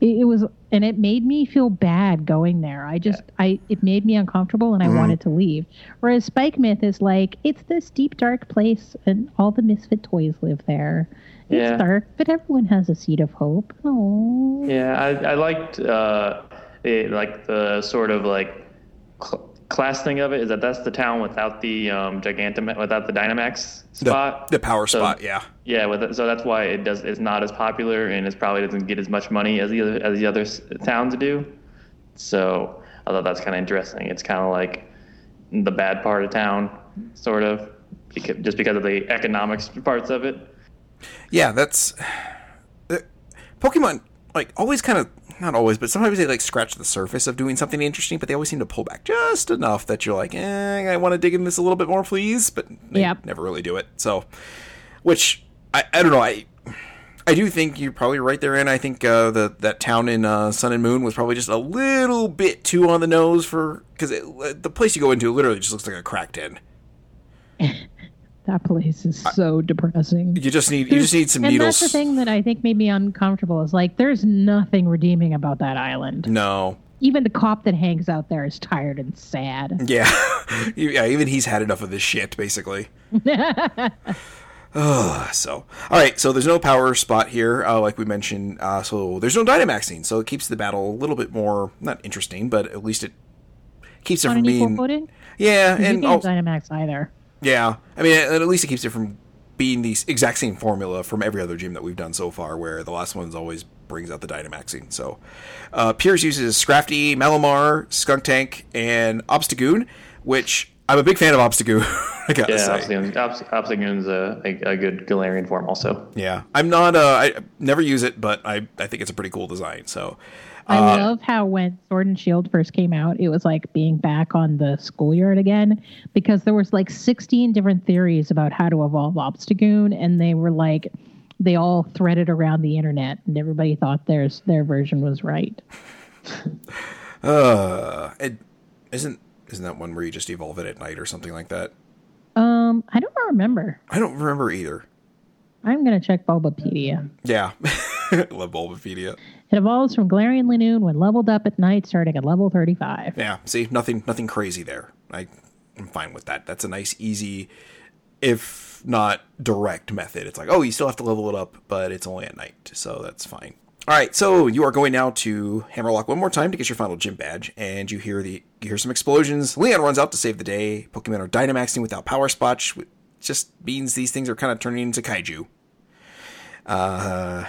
It, it was, and it made me feel bad going there. I just, I, it made me uncomfortable, and I wanted to leave. Whereas Spikemuth is like, it's this deep, dark place, and all the misfit toys live there. It's Yeah. dark, but everyone has a seed of hope. Oh, Yeah, I, I liked uh, it, like the sort of like cl- class thing of it is that that's the town without the um, Gigantamax, without the Dynamax spot. the power So- spot, yeah. Yeah, with it, so that's why it does. It's not as popular, and it probably doesn't get as much money as the other as the other towns do. So I thought that's kind of interesting. It's kind of like the bad part of town, sort of, because, just because of the economics parts of it. Yeah, that's uh, Pokemon. Like always, kind of not always, but sometimes they like scratch the surface of doing something interesting, but they always seem to pull back just enough that you're like, eh, I want to dig in this a little bit more, please. But they Yep. never really do it. So, which I I don't know. I I do think you're probably right there, and I think uh, the that town in uh, Sun and Moon was probably just a little bit too on the nose for because the place you go into literally just looks like a cracked in. That place is so depressing. You just need you just need some and needles. that's the thing that I think made me uncomfortable. Is like there's nothing redeeming about that island. No. Even the cop that hangs out there is tired and sad. Yeah. yeah, even he's had enough of this shit, basically. So, all right. So there's no power spot here, uh, like we mentioned. Uh, so there's no Dynamaxing, so it keeps the battle a little bit more not interesting, but at least it keeps it from being yeah, You and can't al- Dynamax either. Yeah. I mean, at least it keeps it from being the exact same formula from every other gym that we've done so far, where the last one's always brings out the Dynamaxing. So, uh, Piers uses Scrafty, Malamar, Skuntank, and Obstagoon, which I'm a big fan of Obstagoon. I gotta Yeah, say. Obstagoon- Obst- Obstagoon's a, a, a good Galarian form also. Yeah, I'm not. Uh, I never use it, but I I think it's a pretty cool design. So, I uh, love how when Sword and Shield first came out, it was like being back on the schoolyard again because there was like 16 different theories about how to evolve Obstagoon, and they were like they all threaded around the internet, and everybody thought theirs their version was right. uh, it isn't isn't that one where you just evolve it at night or something like that? Um, I don't remember. I don't remember either. I'm gonna check Bulbapedia. Yeah, love Bulbapedia. It evolves from Galarian Linoone when leveled up at night, starting at level 35. Yeah, see, nothing nothing crazy there. I I'm fine with that. That's a nice, easy, if not direct method. It's like, oh, you still have to level it up, but it's only at night, so that's fine. All right, so you are going now to Hammerlocke one more time to get your final gym badge, and you hear the you hear some explosions. Leon runs out to save the day. Pokemon are Dynamaxing without Power Spot, which just means these things are kind of turning into kaiju. Uh,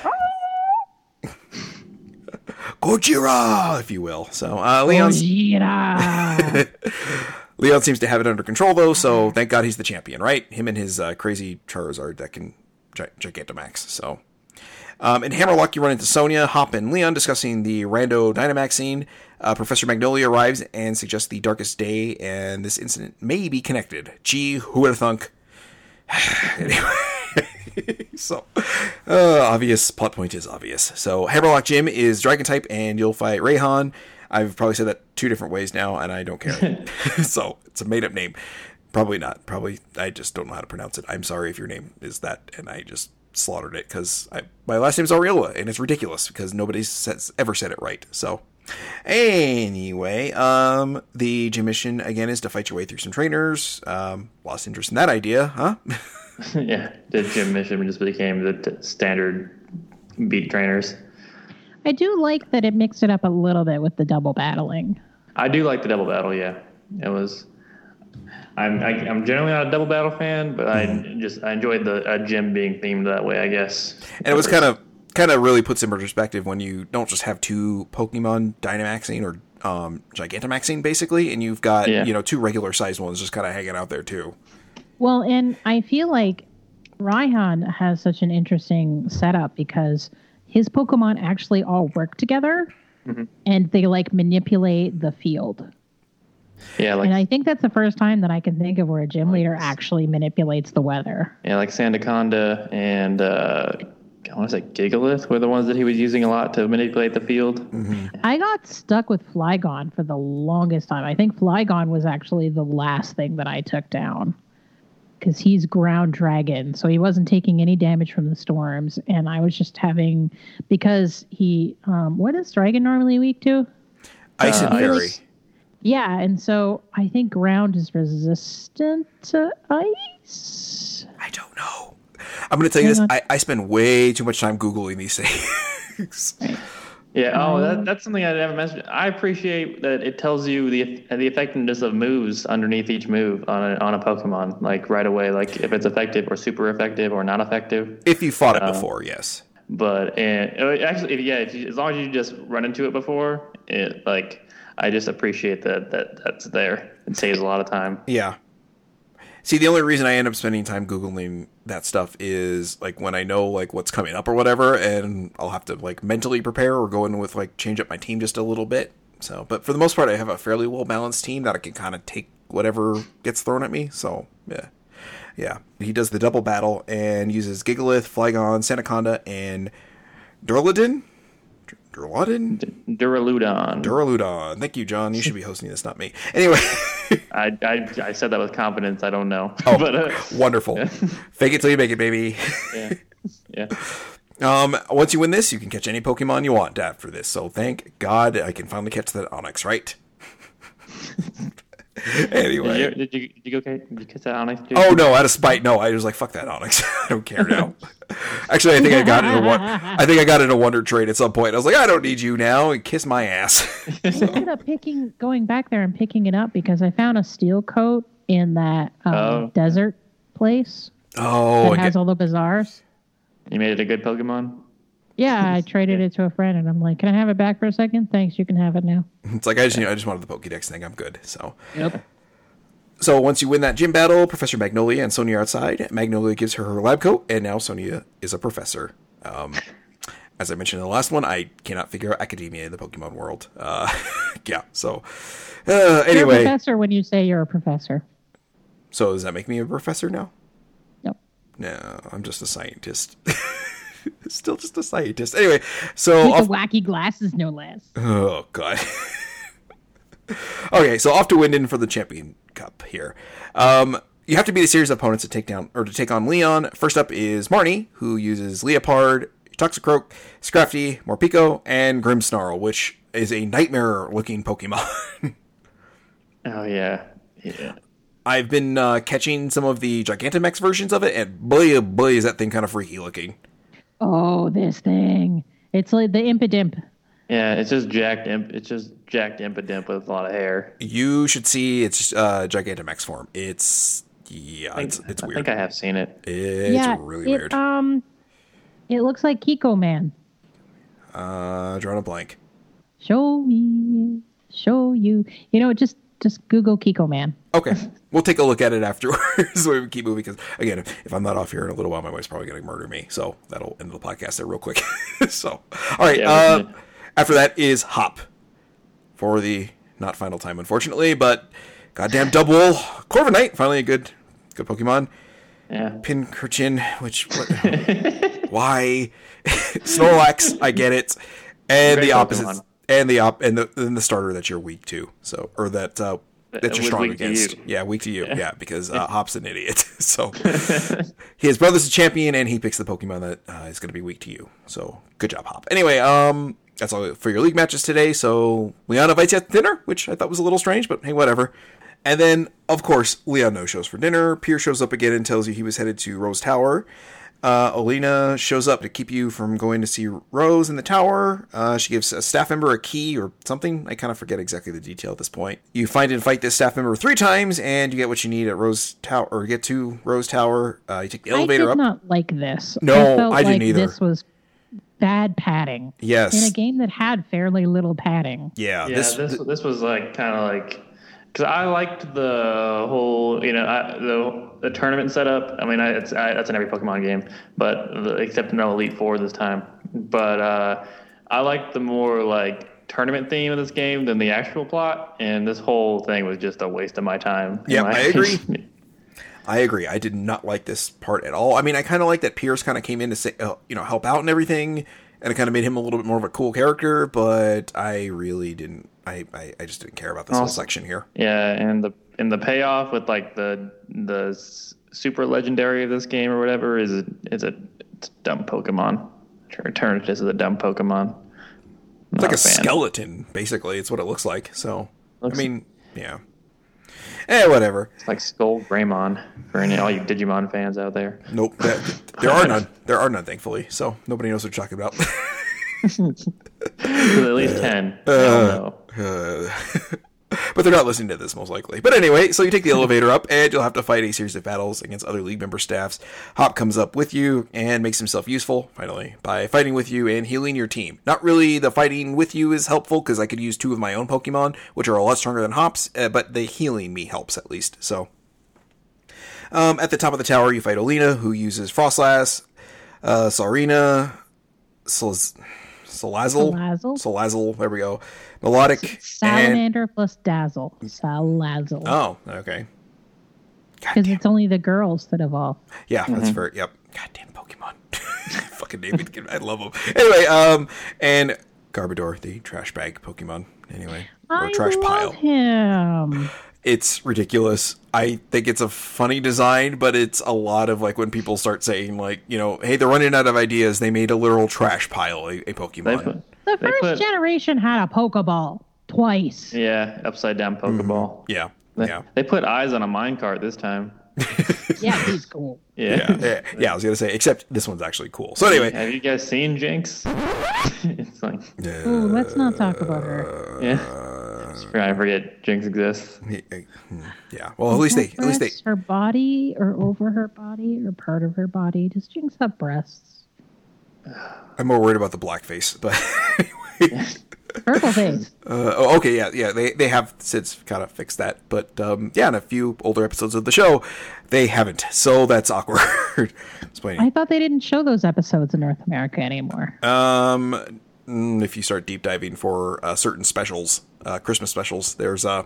Gojira, if you will. So uh, Leon's. Leon seems to have it under control, though, so thank God he's the champion, right? Him and his uh, crazy Charizard that can gi- Gigantamax. So, um, in Hammerlocke, you run into Sonia, Hop, and Leon discussing the rando Dynamax scene. Uh, Professor Magnolia arrives and suggests the darkest day, and this incident may be connected. Gee, who would have thunk? anyway, so uh, obvious plot point is obvious. So Hammerlocke Gym is Dragon type, and you'll fight Raihan. I've probably said that two different ways now, and I don't care. so it's a made up name. Probably not. Probably I just don't know how to pronounce it. I'm sorry if your name is that, and I just slaughtered it because my last name is Aureola, and it's ridiculous because nobody's says, ever said it right. So anyway, um, the gym mission again is to fight your way through some trainers. Um, lost interest in that idea, huh? yeah, the gym mission just became the t- standard beat trainers. I do like that it mixed it up a little bit with the double battling. I do like the double battle. Yeah, it was. I'm I, I'm generally not a double battle fan, but I just I enjoyed the uh, gym being themed that way. I guess. and it was kind of kind of really puts in perspective when you don't just have two Pokemon Dynamaxing or um, Gigantamaxing basically, and you've got Yeah. you know two regular sized ones just kind of hanging out there too. Well, and I feel like Raihan has such an interesting setup because his Pokemon actually all work together and they like manipulate the field. yeah, like and I think that's the first time that I can think of where a gym leader actually manipulates the weather. yeah, like Sandaconda and uh, I want to say Gigalith were the ones that he was using a lot to manipulate the field. I got stuck with Flygon for the longest time. I think Flygon was actually the last thing that I took down because he's ground dragon, so he wasn't taking any damage from the storms, and I was just having because he um, what is dragon normally weak to? Ice and Uh, Fairy. ice. Yeah, and so I think ground is resistant to ice. I don't know. I'm going to tell you this. I, I spend way too much time googling these things. Yeah. Oh, that, that's something I never mentioned. I appreciate that it tells you the the effectiveness of moves underneath each move on a on a Pokemon, like right away, like if it's effective or super effective or not effective. if you fought it Uh, before, yes. But and uh, actually, if, yeah, if you, as long as you just run into it before, it like I just appreciate that that that's there. It saves a lot of time. Yeah. See, the only reason I end up spending time googling that stuff is like when I know like what's coming up or whatever, and I'll have to like mentally prepare or go in with like change up my team just a little bit. So, but for the most part, I have a fairly well balanced team that I can kind of take whatever gets thrown at me. So, yeah, yeah. He does the double battle and uses Gigalith, Flygon, Sandaconda, and Durladin. Duraludon? Duraludon. Duraludon. Thank you, John. You should be hosting this, not me. Anyway. I, I, I said that with confidence. I don't know. Oh, but, uh, wonderful. Fake it till you make it, baby. yeah. Yeah. Um, once you win this, you can catch any Pokemon you want after this. So thank God I can finally catch that Onix, right? anyway. Did you, did you, did you go did you kiss that Onix? Dude? Oh no, out of spite, no. I was like, fuck that Onix. I don't care now. Actually, I think I got it in a one. I think I got in a Wonder Trade at some point. I was like, I don't need you now, and kiss my ass. I ended up picking, going back there and picking it up because I found a steel coat in that um, Oh. desert place oh, that I has all the bazaars. You made it a good Pokemon. Yeah, I traded it to a friend, and I'm like, "Can I have it back for a second? Thanks, you can have it now." it's like I just, you know, I just wanted the Pokédex thing. I'm good. So, Yep. so once you win that gym battle, Professor Magnolia and Sonia are outside. Magnolia gives her her lab coat, and now Sonia is a professor. Um, as I mentioned in the last one, I cannot figure out academia in the Pokemon world. Uh, yeah. So, uh, You're a anyway, professor when you say you're a professor. so does that make me a professor now? Nope. No, I'm just a scientist. Still just a scientist. Anyway, so With off, the wacky glasses, no less. oh god. okay, so off to Wyndon for the Champion Cup here. Um, you have to beat a series of opponents to take down or to take on Leon. First up is Marnie, who uses Liepard, Toxicroak, Scrafty, Morpeko, and Grimmsnarl, which is a nightmare-looking Pokemon. Oh yeah. Yeah. I've been uh, catching some of the Gigantamax versions of it, and boy, oh boy, is that thing kind of freaky looking. Oh, this thing. It's like the Impidimp. Yeah, it's just jacked imp it's just jacked impidimp with a lot of hair. You should see its uh, Gigantamax form. It's yeah, think, it's it's weird. I think I have seen it. It's yeah, really it, weird. Um, it looks like Kiko Man. Uh, drawing a blank. Show me, show you. You know, just just Google Kiko Man. Okay, we'll take a look at it afterwards. so we keep moving because again, if, I'm not off here in a little while, my wife's probably going to murder me. So that'll end the podcast there real quick. so, all right. Yeah, uh, after that is Hop for the not final time, unfortunately, but goddamn double Corviknight. Finally, a good good Pokemon. Yeah. Pincurchin, which what, why Snorlax? I get it, and Great the opposites, Pokemon. and the op, and the and the starter that you're weak to. So or that uh, that you're strong against. you. Yeah, weak to you. Yeah, because uh, Hop's an idiot. so his brother's a champion, and he picks the Pokemon that uh, is going to be weak to you. So good job, Hop. Anyway, um. That's all for your league matches today. So Leon invites you out to dinner, which I thought was a little strange, but hey, whatever. And then, of course, Leon no shows for dinner. Pierre shows up again and tells you he was headed to Rose Tower. Uh, Oleana shows up to keep you from going to see Rose in the tower. Uh, she gives a staff member a key or something. I kind of forget exactly the detail at this point. You find and fight this staff member three times, and you get what you need at Rose Tower, or get to Rose Tower. Uh, you take the elevator I did up. not like this. No, I, felt I didn't like either. This was bad padding yes. in a game that had fairly little padding. yeah. Yeah, This, this this, was like kind of like because I liked the whole you know I, the the tournament setup. I mean, I, it's I, that's in every Pokemon game, but the, except no Elite Four this time. But uh, I liked the more like tournament theme of this game than the actual plot, and this whole thing was just a waste of my time. Yeah, I agree. I agree. I did not like this part at all. I mean, I kind of like that Piers kind of came in to say, uh, you know, help out and everything, and it kind of made him a little bit more of a cool character. But I really didn't. I I, I just didn't care about this whole section here. Yeah, and the and the payoff with like the the super legendary of this game or whatever is is a it's a dumb Pokemon. Eternatus is a dumb Pokemon. It's like a skeleton, basically. It's what it looks like. So Looks- I mean, yeah. Eh, whatever. It's like Skull Greymon for any all you Digimon fans out there. Nope. That, there are none. There are none, thankfully. So nobody knows what you're talking about. At least ten. I don't know. Uh, but they're not listening to this most likely. But anyway, so you take the elevator up, and you'll have to fight a series of battles against other league member staffs. Hop comes up with you and makes himself useful, finally, by fighting with you and healing your team. Not really the fighting with you is helpful, because I could use two of my own Pokemon, which are a lot stronger than Hop's, uh, but the healing me helps at least, so. Um, at the top of the tower, you fight Oleana, who uses Froslass, uh, Sarina, Salaz- Salazzle, Salazzle? Salazzle, there we go. Milotic, and Salamander plus Dazzle. Salazzle. oh, okay, Because it's only the girls that evolve. yeah, that's fair. Yep, goddamn Pokemon, fucking David, I love them. Anyway, um, and Garbodor, the trash bag Pokemon. Anyway, or I trash love pile. him. It's ridiculous. I think it's a funny design, but it's a lot of like when people start saying like, you know, hey, they're running out of ideas. They made a literal trash pile, a, a Pokemon. put, The first put- generation had a Pokeball twice. yeah, upside down Pokeball. Mm-hmm. yeah, They, yeah, they put eyes on a minecart this time. Yeah, he's cool. Yeah. yeah, yeah, yeah. I was gonna say, except this one's actually cool. So anyway, Have you guys seen Jynx? it's like, Ooh, let's not talk about her. yeah. I forget Jynx exists. yeah. Well, at least they, at least they, her body or over her body or part of her body. Does Jynx have breasts? I'm more worried about the blackface, but anyway. Purple face. Uh, oh, okay, yeah, yeah. They they have since kind of fixed that, but um, yeah, in a few older episodes of the show, they haven't. So that's awkward. I thought they didn't show those episodes in North America anymore. Um, mm, if you start deep diving for uh, certain specials, uh, Christmas specials, there's uh,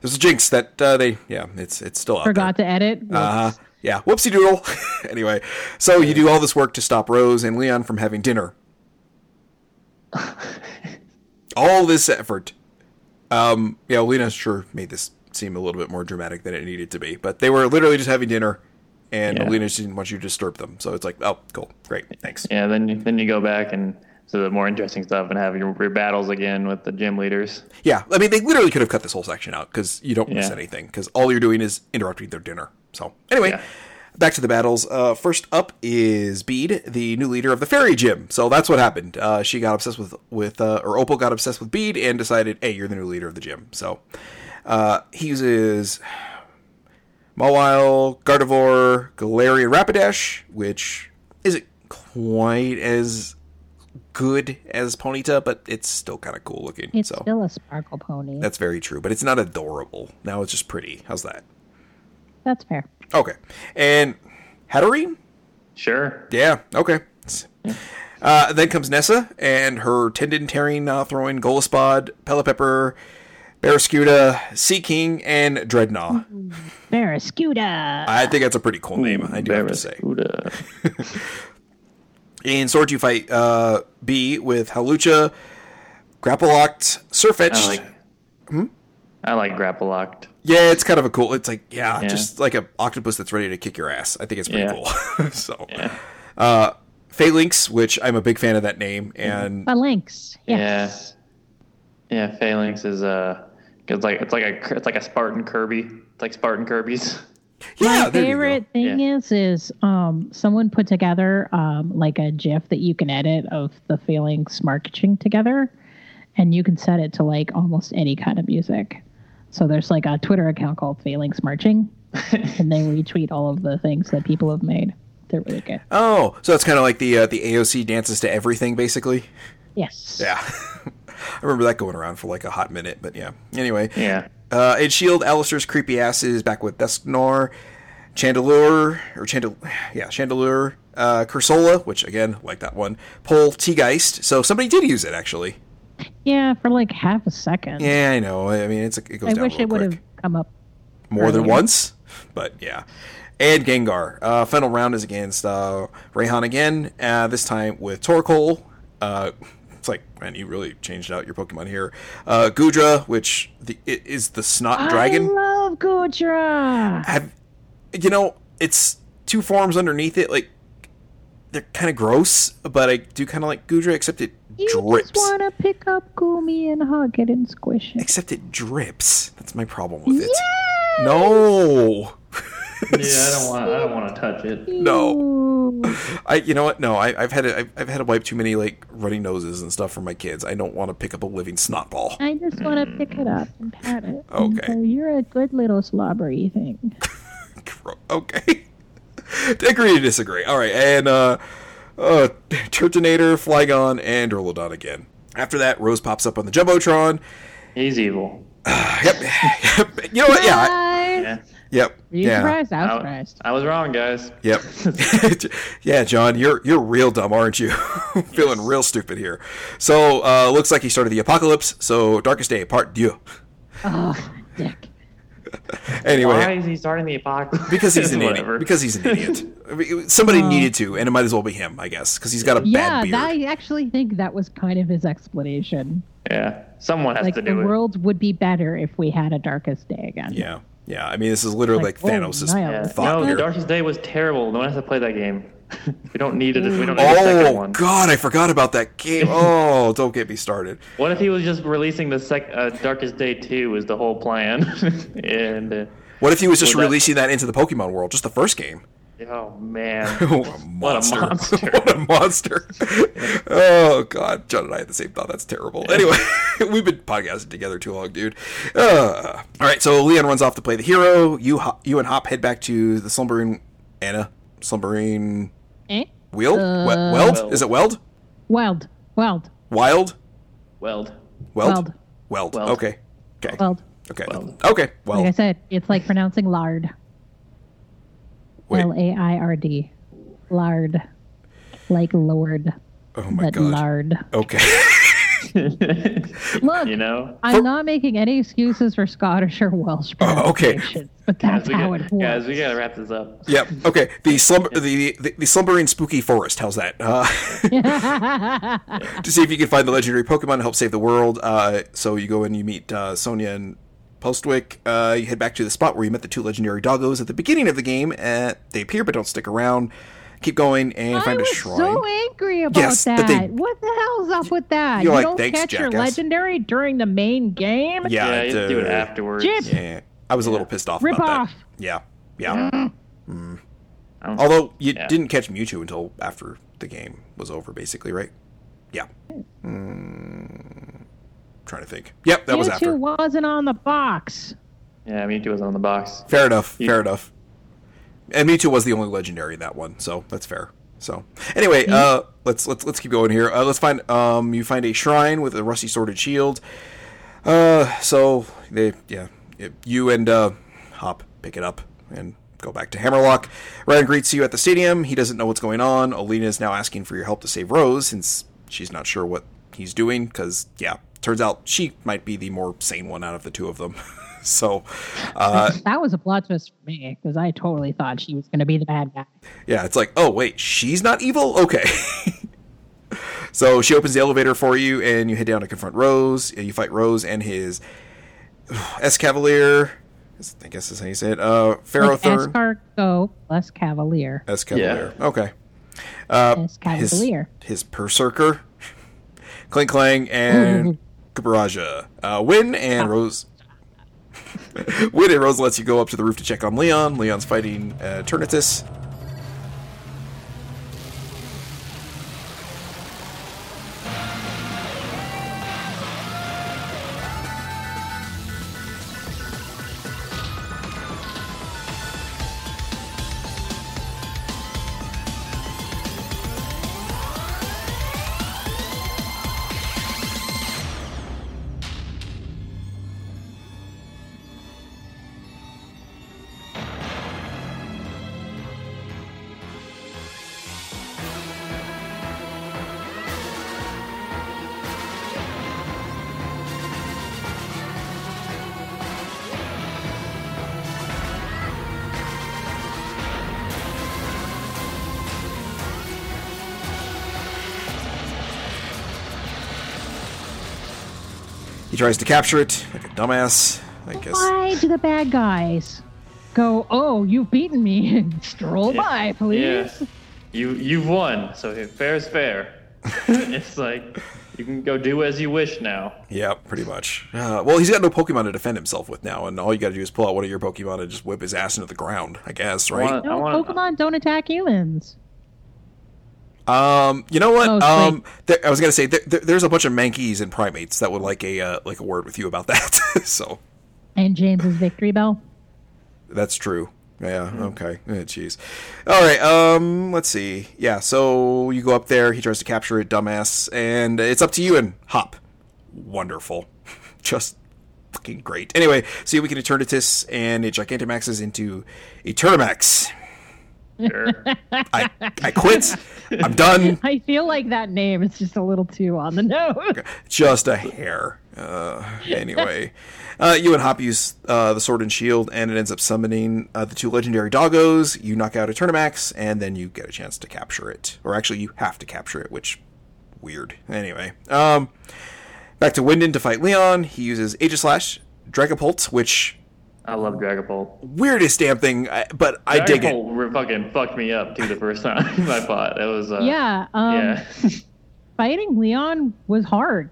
there's a Jynx that uh, they yeah, it's it's still out Forgot to edit. Uh, yeah, whoopsie doodle. anyway, so you do all this work to stop Rose and Leon from having dinner. all this effort. Um, yeah, Lena sure made this seem a little bit more dramatic than it needed to be, but they were literally just having dinner, and Yeah. Lena just didn't want you to disturb them. So it's like, oh, cool, great, thanks. Yeah, then you, then you go back and to the more interesting stuff and have your, your battles again with the gym leaders. Yeah, I mean, they literally could have cut this whole section out because you don't miss anything because all you're doing is interrupting their dinner. So anyway, Yeah. back to the battles. Uh, first up is Bede, the new leader of the fairy gym. So that's what happened. Uh, she got obsessed with with uh, or Opal got obsessed with Bede and decided, hey, you're the new leader of the gym. So uh, he uses Mawile, Gardevoir, Galarian Rapidash, which isn't quite as good as Ponyta, but it's still kind of cool looking. It's so still a sparkle pony. that's very true, but it's not adorable. Now it's just pretty. How's that? That's fair. Okay. And Hatterene? Sure. Yeah, okay. Uh, then comes Nessa and her tendon tearing, uh, throwing Golisopod, Pelipper, Barraskewda, Sea King, and Drednaw. Barraskewda. I think that's a pretty cool name, I do have to say. Barracuda. In Sword, you fight uh, Bea with Hawlucha, Grapple Locked, Sirfetch'd. I like. I like grapple locked. Yeah, it's kind of a cool. It's like yeah, Yeah. just like a octopus that's ready to kick your ass. I think it's pretty Yeah. cool. so, Yeah. uh, Falinks, which I'm a big fan of that name, and Falinks. Yes. Yeah. Yeah. Falinks is uh, it's like it's like a it's like a Spartan Kirby. It's like Spartan Kirby's. yeah, My there you go. favorite thing is is um someone put together um like a GIF that you can edit of the Falinks marching together, and you can set it to like almost any kind of music. So there's like a Twitter account called Falinks Marching, and they retweet all of the things that people have made. They're really good. Oh, so it's kind of like the uh, the AOC dances to everything, basically. Yes. Yeah, I remember that going around for like a hot minute. But yeah, anyway. Yeah. Uh, in Shield, Allister's creepy ass is back with Dusknor, Chandelure, or Chandel, yeah, Chandelure, uh, Cursola, which again, like that one, Pole, T-Geist. So somebody did use it actually. Yeah, for like half a second. Yeah, I know. I mean, it's it goes I down wish it would have come up. more than once, but yeah. And Gengar. Uh, final round is against uh, Raihan again. Uh, this time with Torkoal. Uh, it's like, man, you really changed out your Pokemon here. Uh, Goodra, which the, it is the Snot Dragon. I love Goodra. have you know it's two forms underneath it like they're kind of gross but i do kind of like Goodra except it You drips just want to pick up Goomy and hug it and squish it. except it drips that's my problem with it Yes! no Yeah. I don't want. I don't want to touch it. no i you know what no I, i've had to I've, I've had to wipe too many like runny noses and stuff for my kids i don't want to pick up a living snot ball I just want to pick it up and pat it. and Okay. go, You're a good little slobbery thing. Okay agree to disagree all right and uh uh turtonator flygon and Durlodon again after that rose pops up on the jumbotron He's evil. Yep. yep. You know what? Yeah. I- Yeah. Yep. Are you yeah. surprised? I was I, surprised. I was wrong, guys. Yep. yeah, John, you're you're real dumb, aren't you? Feeling real stupid here. So, uh looks like he started the apocalypse. So, Darkest Day, part deux. Oh, dick. anyway, Why is he starting the apocalypse? because he's an idiot. Because he's an idiot. I mean, Somebody needed to, and it might as well be him, I guess, because he's got a Yeah, bad beard. I actually think that was kind of his explanation. yeah, someone has Like to the do it. world would be better if we had a Darkest Day again. Yeah, yeah. I mean, this is literally like, Like, oh, Thanos' Niall. Yeah. thought No, here. Darkest Day was terrible. No one has to play that game. we don't need it. We don't need a second Oh one. God, I forgot about that game. Oh, don't get me started. What if he was just releasing the sec- uh, Darkest Day 2 was the whole plan? and uh, What if he was just Well, that- releasing that into the Pokemon world, just the first game? Oh man, what a What a monster! monster. what a monster! oh God, John and I had the same thought. That's terrible. Anyway, we've been podcasting together too long, dude. Uh, all right, so Leon runs off to play the hero. You, you and Hop head back to the slumbering Anna, slumbering Eh? wheel, Uh, weld. Weld. Is it weld? Weld. Weld. Wild? Weld. Weld? Weld. Weld. Weld. Okay. Okay. Weld. Okay. Weld. Okay. Well, Like I said, it's like pronouncing lard. Wait. L A I R D. Lard. Like Lord. Oh my but God. lard. Okay. Look, You know, I'm not making any excuses for Scottish or Welsh Oh, okay. pronunciations, but that's guys, we, how got, it works. guys, we gotta wrap this up. yep. Okay. The slumber, the, the the slumbering spooky forest. How's that? Uh, to see if you can find the legendary Pokemon and help save the world. Uh, so you go and you meet uh, Sonia and Postwick. Uh, you head back to the spot where you met the two legendary doggos at the beginning of the game. Uh, they appear but don't stick around. Keep going and I find a was shrine. so angry about Yes, that. but they- what the hell's up with that? You're like, don't "Thanks, catch your legendary during the main game? yeah, Yeah, you do it afterwards. Shit. Yeah, I was a little pissed off Rip about off. that. Yeah, yeah. I don't- Although you Yeah. didn't catch Mewtwo until after the game was over, basically, right? Yeah. Mm, trying to think. Yep, that was Mewtwo after. wasn't on the box. Yeah, Mewtwo was on the box. Fair enough. You- Fair enough. And Mewtwo was the only legendary in that one, so that's fair. So anyway, uh, let's let's let's keep going here. Uh, let's find um, you find a shrine with a rusty sworded shield. Uh, so they yeah, it- you and uh, Hop pick it up and go back to Hammerlocke. Raihan greets you at the stadium. He doesn't know what's going on. Oleana is now asking for your help to save Rose since she's not sure what he's doing. Because yeah, turns out she might be the more sane one out of the two of them. so uh, That was a plot twist for me because I totally thought she was going to be the bad guy. Yeah, it's like, oh wait, she's not evil. Okay. so she opens the elevator for you, and you head down to confront Rose. You fight Rose and his S Cavalier. I guess that's how you say it. Uh, Like Ferrothorn. escargot plus cavalier. Escavalier. Okay. Uh, his Escavalier. his Perrserker, Clink Clang, and Copperajah. Uh, Win and Rose. Win and Rose lets you go up to the roof to check on Leon. Leon's fighting uh, Turnitus. He tries to capture it like a dumbass. I guess. Why do the bad guys go, oh, you've beaten me, and stroll by, please? Yeah. You you've won, so fair is fair. it's like you can go do as you wish now. Yeah, pretty much. Uh, well, he's got no Pokemon to defend himself with now, and all you got to do is pull out one of your Pokemon and just whip his ass into the ground. I guess, right? want- No, I wanna- Pokemon don't attack humans. Um, you know what? Oh, um, there, I was gonna say there, there, there's a bunch of Mankeys and primates that would like a uh, like a word with you about that. so And James's victory bell. that's true. Yeah. Okay. Eh, Jeez. All right. Um. Let's see. Yeah. So you go up there. He tries to capture it, dumbass, and it's up to you and Hop. Wonderful. Just fucking great. Anyway, so we can Eternatus and it Gigantamaxes into Eternamax. Sure. I, I quit. I'm done. I feel like that name is just a little too on the nose. Just a hair. Uh, anyway, uh, you and Hop use uh, the sword and shield, and it ends up summoning uh, the two legendary doggos. You knock out a Turnamax, and then you get a chance to capture it. Or actually, you have to capture it, which weird. Anyway, um, back to Wyndon to fight Leon. He uses Aegislash, Dragapult, which I love Dragapult. weirdest damn thing, but I dig it. Dragapult re- fucking fucked me up too the first time I fought. It was uh, yeah. Um, yeah. Fighting Leon was hard.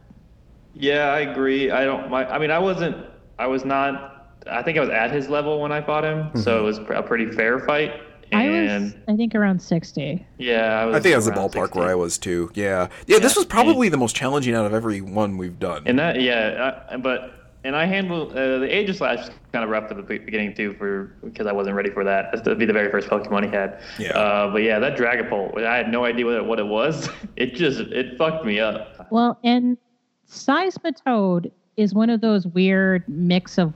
Yeah, I agree. I don't. My, I mean, I wasn't. I was not. I think I was at his level when I fought him, so it was a pretty fair fight. I was, I think, around 60. yeah, I was. I think that's the ballpark 60. where I was too. Yeah, yeah. This was probably the most challenging out of every one we've done. And that, yeah, I, but and I handled uh, the Aegislash was kind of rough at the beginning too, for because I wasn't ready for that. That's to be the very first Pokemon he had. Yeah. Uh, but yeah, that Dragapult, I had no idea what it, what it was. It just it fucked me up. Well, and Seismitoad is one of those weird mix of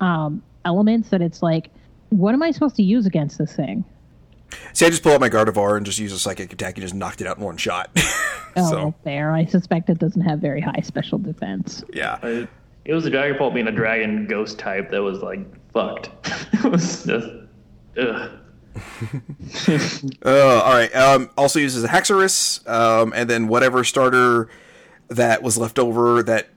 um, elements that it's like, what am I supposed to use against this thing? See, I just pull out my Gardevoir and just use a psychic attack and just knocked it out in one shot. Oh, so fair. I suspect it doesn't have very high special defense. yeah, It, it was a Dragapult being a dragon ghost type that was like fucked. it was just. Ugh. Uh, all right. Um, also uses a Haxorus, um, and then whatever starter that was left over that,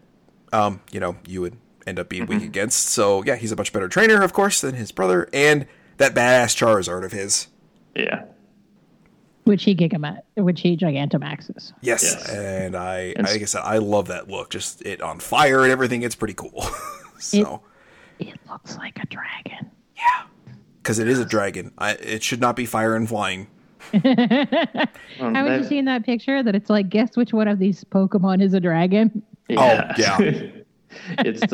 um, you know, you would end up being weak against. So yeah, he's a much better trainer, of course, than his brother, and that badass Charizard of his. Yeah. Which he Gigama, which he Gigantamaxes. Yes, Yes. and I, And- like I said, I love that look. Just it on fire and everything. It's pretty cool. so It looks like a dragon. yeah, because it is a dragon. I, it should not be fire and flying. Um, Haven't you seen that picture that it's like, guess which one of these Pokemon is a dragon? Oh, yeah. it's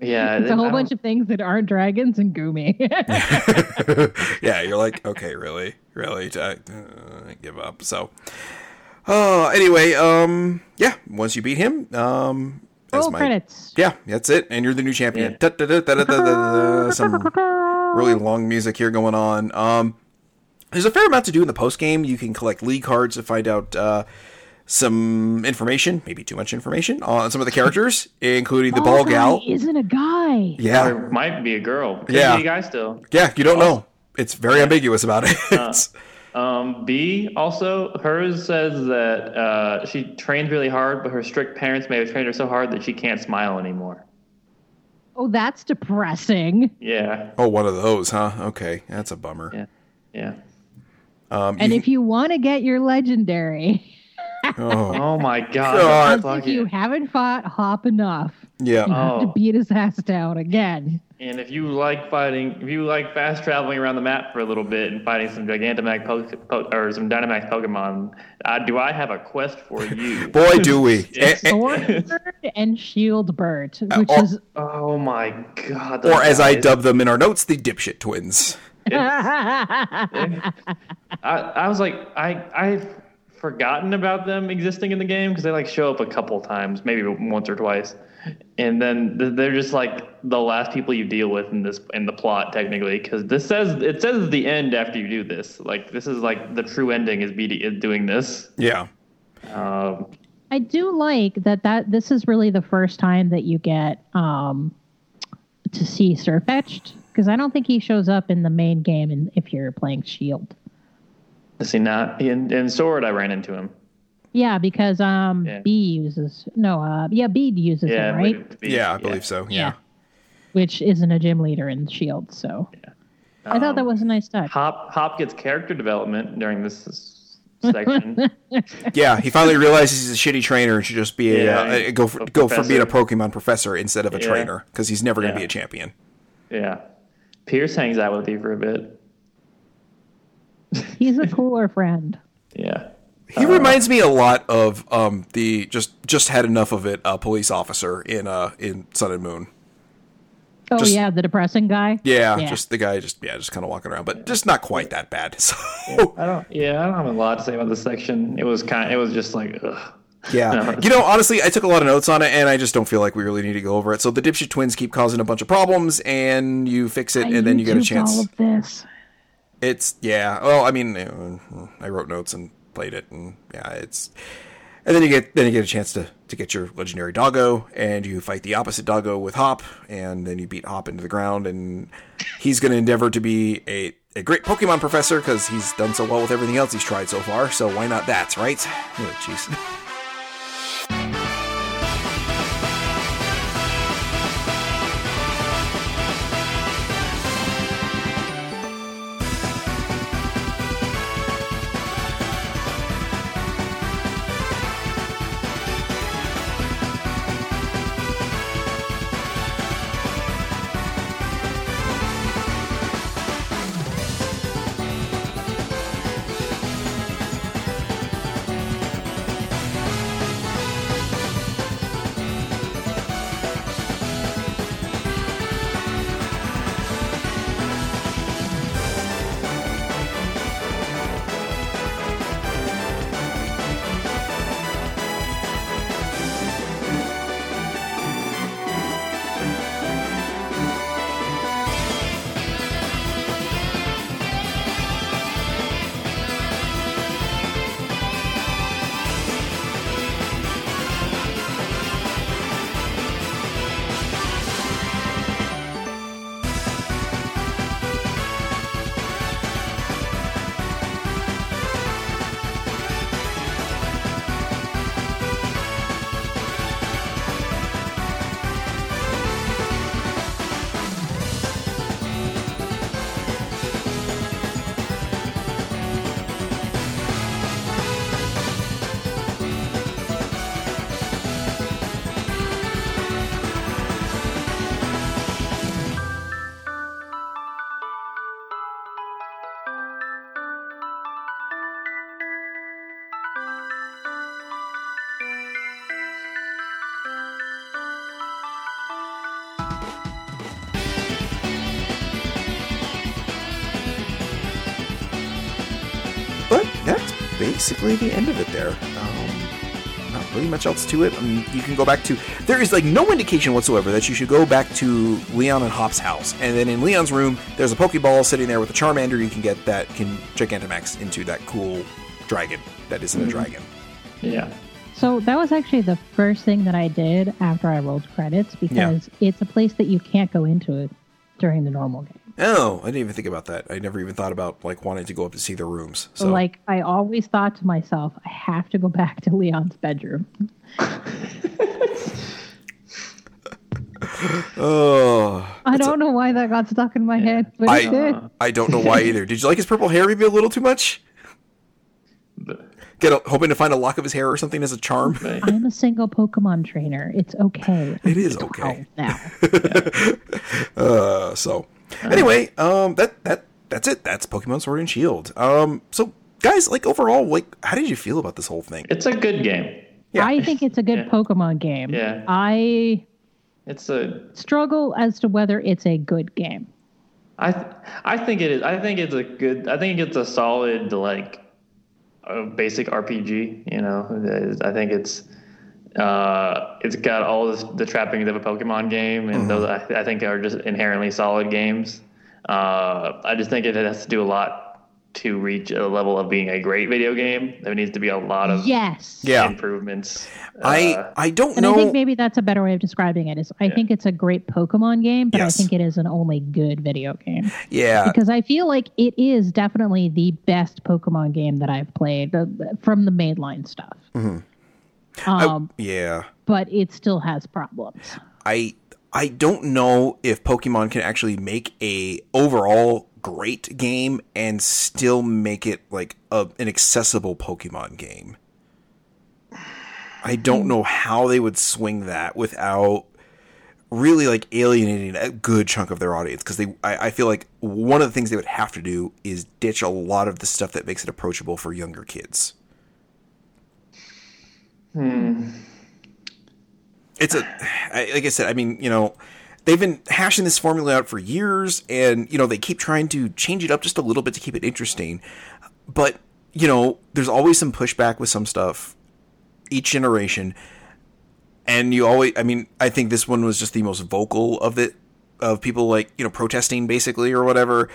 yeah. It's a whole bunch of things that aren't dragons and Goomy. yeah, you're like, okay, really, really, I, uh, give up. So, uh, anyway, um, yeah, once you beat him, um, that's my, credits. yeah, that's it, and you're the new champion. Yeah. Some really long music here going on. Um, there's a fair amount to do in the post game. You can collect league cards to find out uh, some information, maybe too much information on some of the characters, including the ball guy gal. isn't a guy. Yeah, Or might be a girl. Could Yeah. be a guy still. yeah, you don't know. It's very ambiguous about it. It's- Um, Bea also hers says that uh, she trains really hard, but her strict parents may have trained her so hard that she can't smile anymore. Oh, that's depressing. Yeah, oh, one of those, huh? Okay, that's a bummer. yeah, yeah. Um, And you if you want to get your legendary, Oh, Oh my god! God. fuck if you haven't fought Hop enough, yeah. you have to Oh. beat his ass down again. And if you like fighting, if you like fast traveling around the map for a little bit and fighting some Gigantamax po- po- or some Dynamax Pokemon, uh, do I have a quest for you? Boy, do we. Yes. Eh, eh, Sordward and Shielbert, which or- is oh my god! those or as I dub them in our notes, the dipshit twins. I, I was like, I I've forgotten about them existing in the game because they like show up a couple times, maybe once or twice, and then they're just like the last people you deal with in this in the plot technically because this says it says the end after you do this. Like this is like the true ending is beating is doing this. Yeah. Um, I do like that that this is really the first time that you get um to see Sirfetch'd because I don't think he shows up in the main game and if you're playing Shield. Let's see now in in Sword I ran into him. Yeah, because um Yeah. Bea uses no uh yeah Bea uses Yeah, him, right? but to be- Yeah, I believe so. Yeah. Which isn't a gym leader in Shield, so I thought that Um, was a nice touch. Hop Hop gets character development during this section. Yeah, he finally realizes he's a shitty trainer and should just be a, Yeah, uh, go for a go for being a. Pokemon professor instead of a Yeah. trainer because he's never going to Yeah. be a champion. yeah, Piers hangs out with you for a bit. He's a cooler friend. Yeah. He reminds me a lot of um the just just had enough of it uh, police officer in uh in Sun and Moon. Oh Just- yeah, the depressing guy. Yeah, Yeah. just the guy just yeah just kind of walking around, but just not quite that bad. So I don't. Yeah, I don't have a lot to say about this section. It was kind. It was just like, ugh. Yeah. You know, honestly, I took a lot of notes on it, and I just don't feel like we really need to go over it. So the dipshit twins keep causing a bunch of problems, and you fix it, I and then you get a YouTubed chance. It's yeah. Well, I mean, uh, I wrote notes and played it, and yeah, it's. And then you get then you get a chance to, to get your legendary doggo, and you fight the opposite doggo with Hop, and then you beat Hop into the ground, and he's going to endeavor to be a, a great Pokemon professor because he's done so well with everything else he's tried so far. So why not that, right? Oh, jeez. Basically the end of it there. Um, not really much else to it. I mean, you can go back to. There is like no indication whatsoever that you should go back to Leon and Hop's house. And then in Leon's room, there's a Pokeball sitting there with a Charmander you can get that can Gigantamax into that cool dragon that isn't a dragon. Yeah. So that was actually the first thing that I did after I rolled credits because it's a place that you can't go into it during the normal game. Oh, I didn't even think about that. I never even thought about like wanting to go up to see the rooms. So Like I always thought to myself, I have to go back to Leon's bedroom. oh, I don't know why that got stuck in my head, but I- it did. I don't know why either. Did you like his purple hair maybe a little too much? Get a, hoping to find a lock of his hair or something as a charm. but- I'm a single Pokemon trainer. It's okay. It is Oh, okay. now. Uh, so anyway, um, that that that's it. That's Pokemon Sword and Shield. Um, so guys, like overall, like, how did you feel about this whole thing? it's a good game. Yeah. I think it's a good Yeah. Pokemon game. Yeah. I It's a. struggle as to whether it's a good game. I th- I think it is. I think it's a good. I think it's a solid like, uh, basic RPG. You know, I think it's. Uh, it's got all this, the trappings of a Pokemon game, and those I, I think are just inherently solid games. Uh, I just think it has to do a lot to reach a level of being a great video game. There needs to be a lot of Yes. Yeah. improvements. I Uh, I don't And know. I think maybe that's a better way of describing it. Is I think it's a great Pokemon game, but Yes. I think it is an only good video game yeah, because I feel like it is definitely the best Pokemon game that I've played uh, from the mainline stuff. Um, yeah. but it still has problems. I I don't know if Pokemon can actually make a overall great game and still make it like a, an accessible Pokemon game. I don't know how they would swing that without really like alienating a good chunk of their audience because they I, I feel like one of the things they would have to do is ditch a lot of the stuff that makes it approachable for younger kids. Hmm. it's a like I said. I mean, you know, they've been hashing this formula out for years, and you know they keep trying to change it up just a little bit to keep it interesting. But you know, there's always some pushback with some stuff each generation, and you always. I mean, I think this one was just the most vocal of it of people like you know protesting basically or whatever.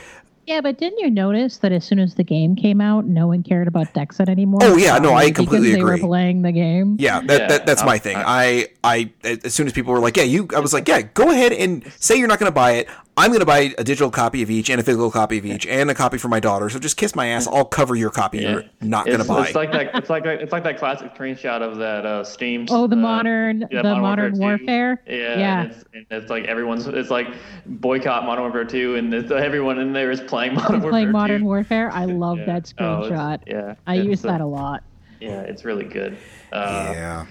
Yeah, but didn't you notice that as soon as the game came out, no one cared about Dexit anymore? Oh, yeah, no, I Because completely they agree. were playing the game. Yeah, that, Yeah, that that's my I- thing. I, I as soon as people were like, "Yeah, you," I was like, "Yeah, go ahead and say you're not going to buy it. I'm going to buy a digital copy of each and a physical copy of each and a copy for my daughter. So just kiss my ass. I'll cover your copy. You're not going to buy." it's like that. It's like that. It's like that classic screenshot of that uh, Steam. Oh, the uh, modern, yeah, the modern 2. warfare. Yeah, yeah. And it's, and it's like everyone's. It's like boycott Modern Warfare 2, and it's, everyone in there is playing Modern Warfare. playing Modern 2. Warfare. I love Yeah. that Oh, screenshot. yeah, I it's, use uh, that a lot. Yeah, it's really good. Uh, yeah.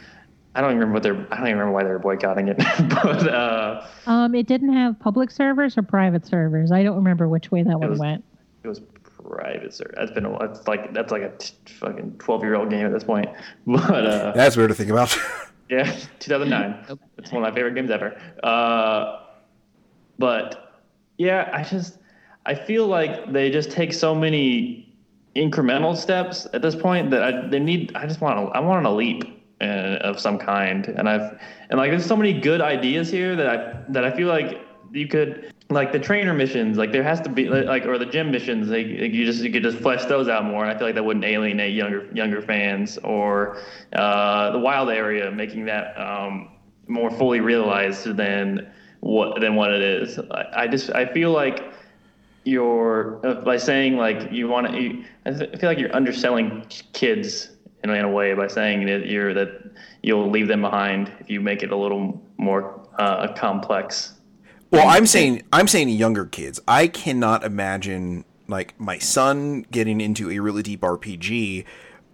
I don't even remember what they're. I don't even remember why they were boycotting it. but uh, Um, it didn't have public servers or private servers. I don't remember which way that one was- went. it was private. Sir, that's been. a- That's like that's like a t- fucking twelve year old game at this point. But uh, That's weird to think about. Yeah, 2009. It's one of my favorite games ever. Uh, but yeah, I just I feel like they just take so many incremental steps at this point that I they need. I just want a, I want a leap uh, of some kind, and I've and like there's so many good ideas here that I that I feel like you could like the trainer missions like there has to be like or the gym missions like you just you could just flesh those out more. And i feel like that wouldn't alienate younger younger fans or uh, the wild area making that um, more fully realized than what than what it is. I, I just i feel like you're uh, by saying like you want to I feel like you're underselling kids in, in a way by saying that you're that you'll leave them behind if you make it a little more uh, complex Well, I'm saying I'm saying younger kids. I cannot imagine like my son getting into a really deep RPG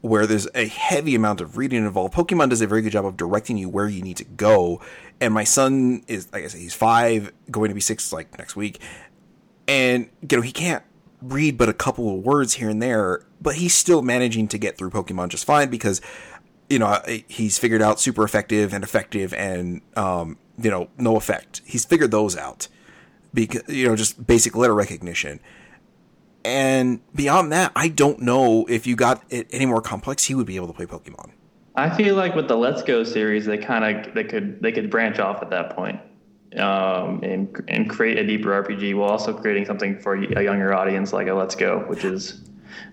where there's a heavy amount of reading involved. Pokemon does a very good job of directing you where you need to go. And my son is like I said, he's five, going to be six like next week. And you know, he can't read but a couple of words here and there, but he's still managing to get through Pokemon just fine because you know, he's figured out super effective and effective and, um, you know, no effect. He's figured those out because, you know, just basic letter recognition. And beyond that, I don't know if you got it any more complex, he would be able to play Pokemon. I feel like with the Let's Go series, they kind of they could they could branch off at that point, um, and and create a deeper RPG while also creating something for a younger audience like a Let's Go, which is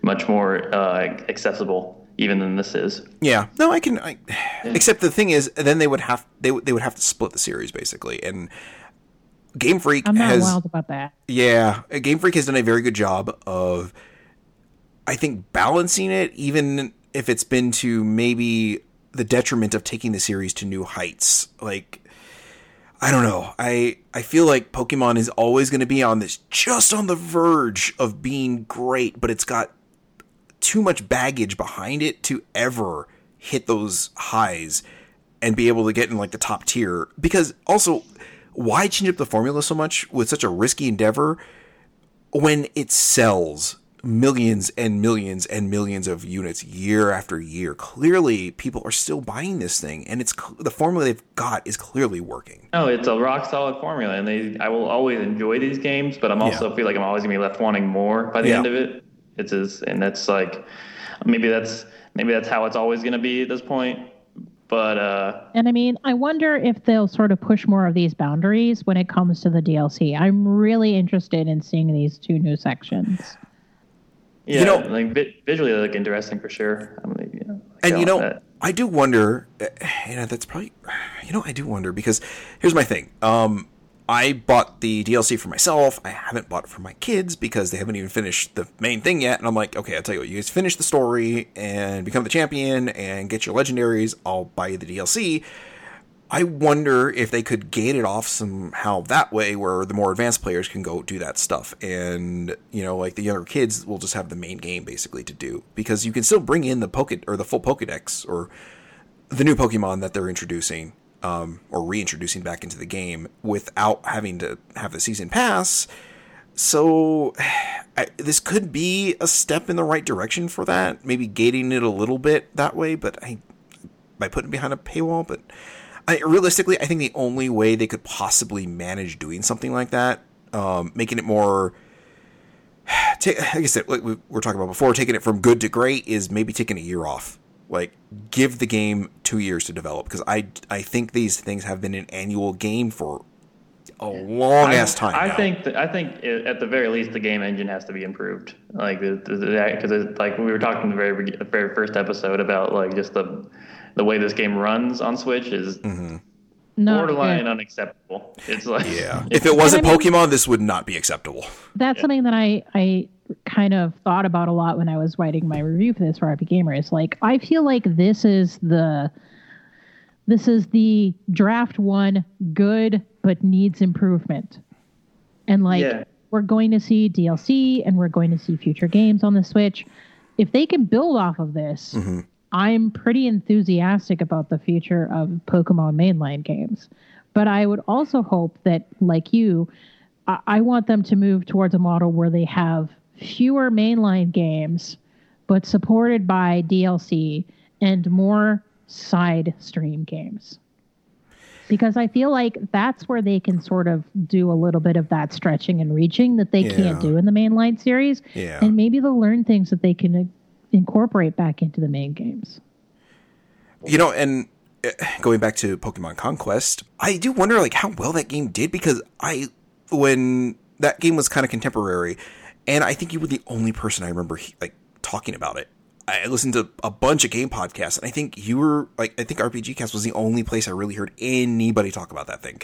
much more uh, accessible even than this is. Yeah, no, I can. I, except the thing is, then they would have they would- they would have to split the series basically, and Game Freak I'm not has wild about that. Yeah, Game Freak has done a very good job of, I think, balancing it, even if it's been to maybe the detriment of taking the series to new heights. Like, I don't know. I I feel like Pokemon is always going to be on this, just on the verge of being great, but it's got too much baggage behind it to ever hit those highs and be able to get in like the top tier. Because also, why change up the formula so much with such a risky endeavor when it sells millions and millions and millions of units year after year? Clearly, people are still buying this thing, and it's the formula they've got is clearly working. No, it's a rock solid formula, and they I will always enjoy these games, but I'm also feel like I'm always gonna be left wanting more by the Yeah. end of it. It's as and that's like maybe that's maybe that's how it's always gonna be at this point. But uh, And I mean, I wonder if they'll sort of push more of these boundaries when it comes to the DLC. I'm really interested in seeing these two new sections. Yeah, know- like vi- visually they look interesting for sure. I mean, you know, like And you know, that. I do wonder. You know, that's probably. You know, I do wonder because here's my thing. Um, I bought the DLC for myself. I haven't bought it for my kids because they haven't even finished the main thing yet. And I'm like, okay, I'll tell you what. You guys finish the story and become the champion and get your legendaries. I'll buy you the DLC. I wonder if they could gate it off somehow that way where the more advanced players can go do that stuff. And you know like the younger kids will just have the main game basically to do because you can still bring in the poke or the full pokédex or the new pokemon that they're introducing um, or reintroducing back into the game without having to have the season pass. So I, this could be a step in the right direction for that maybe gating it a little bit that way but i by putting behind a paywall but I, realistically, I think the only way they could possibly manage doing something like that, um, making it more, ta- like I said, like we were talking about before, taking it from good to great is maybe taking a year off. Like, give the game two years to develop because I I think these things have been an annual game for a long ass time. I now. think that, I think it, at the very least the game engine has to be improved. Like because like we were talking the very the very first episode about like just the the way this game runs on Switch is mm-hmm. No, borderline yeah. unacceptable. It's like Yeah. If it wasn't And I mean- Pokemon, this would not be acceptable. that's something that I I kind of thought about a lot when I was writing my review for this for RPGamer. Is like I feel like this is the this is the draft one good but needs improvement. And like Yeah. we're going to see DLC and we're going to see future games on the Switch. If they can build off of this, mm-hmm. I'm pretty enthusiastic about the future of Pokemon mainline games. But I would also hope that, like you, I, I want them to move towards a model where they have fewer mainline games, but supported by DLC and more side stream games. Because I feel like that's where they can sort of do a little bit of that stretching and reaching that they Yeah. can't do in the mainline series. Yeah. And maybe they'll learn things that they can incorporate back into the main games. You know, and uh, going back to Pokemon Conquest, I do wonder like how well that game did because I when that game was kind of contemporary, and I think you were the only person I remember like talking about it. I listened to a bunch of game podcasts, and I think you were like I think RPG Cast was the only place I really heard anybody talk about that thing.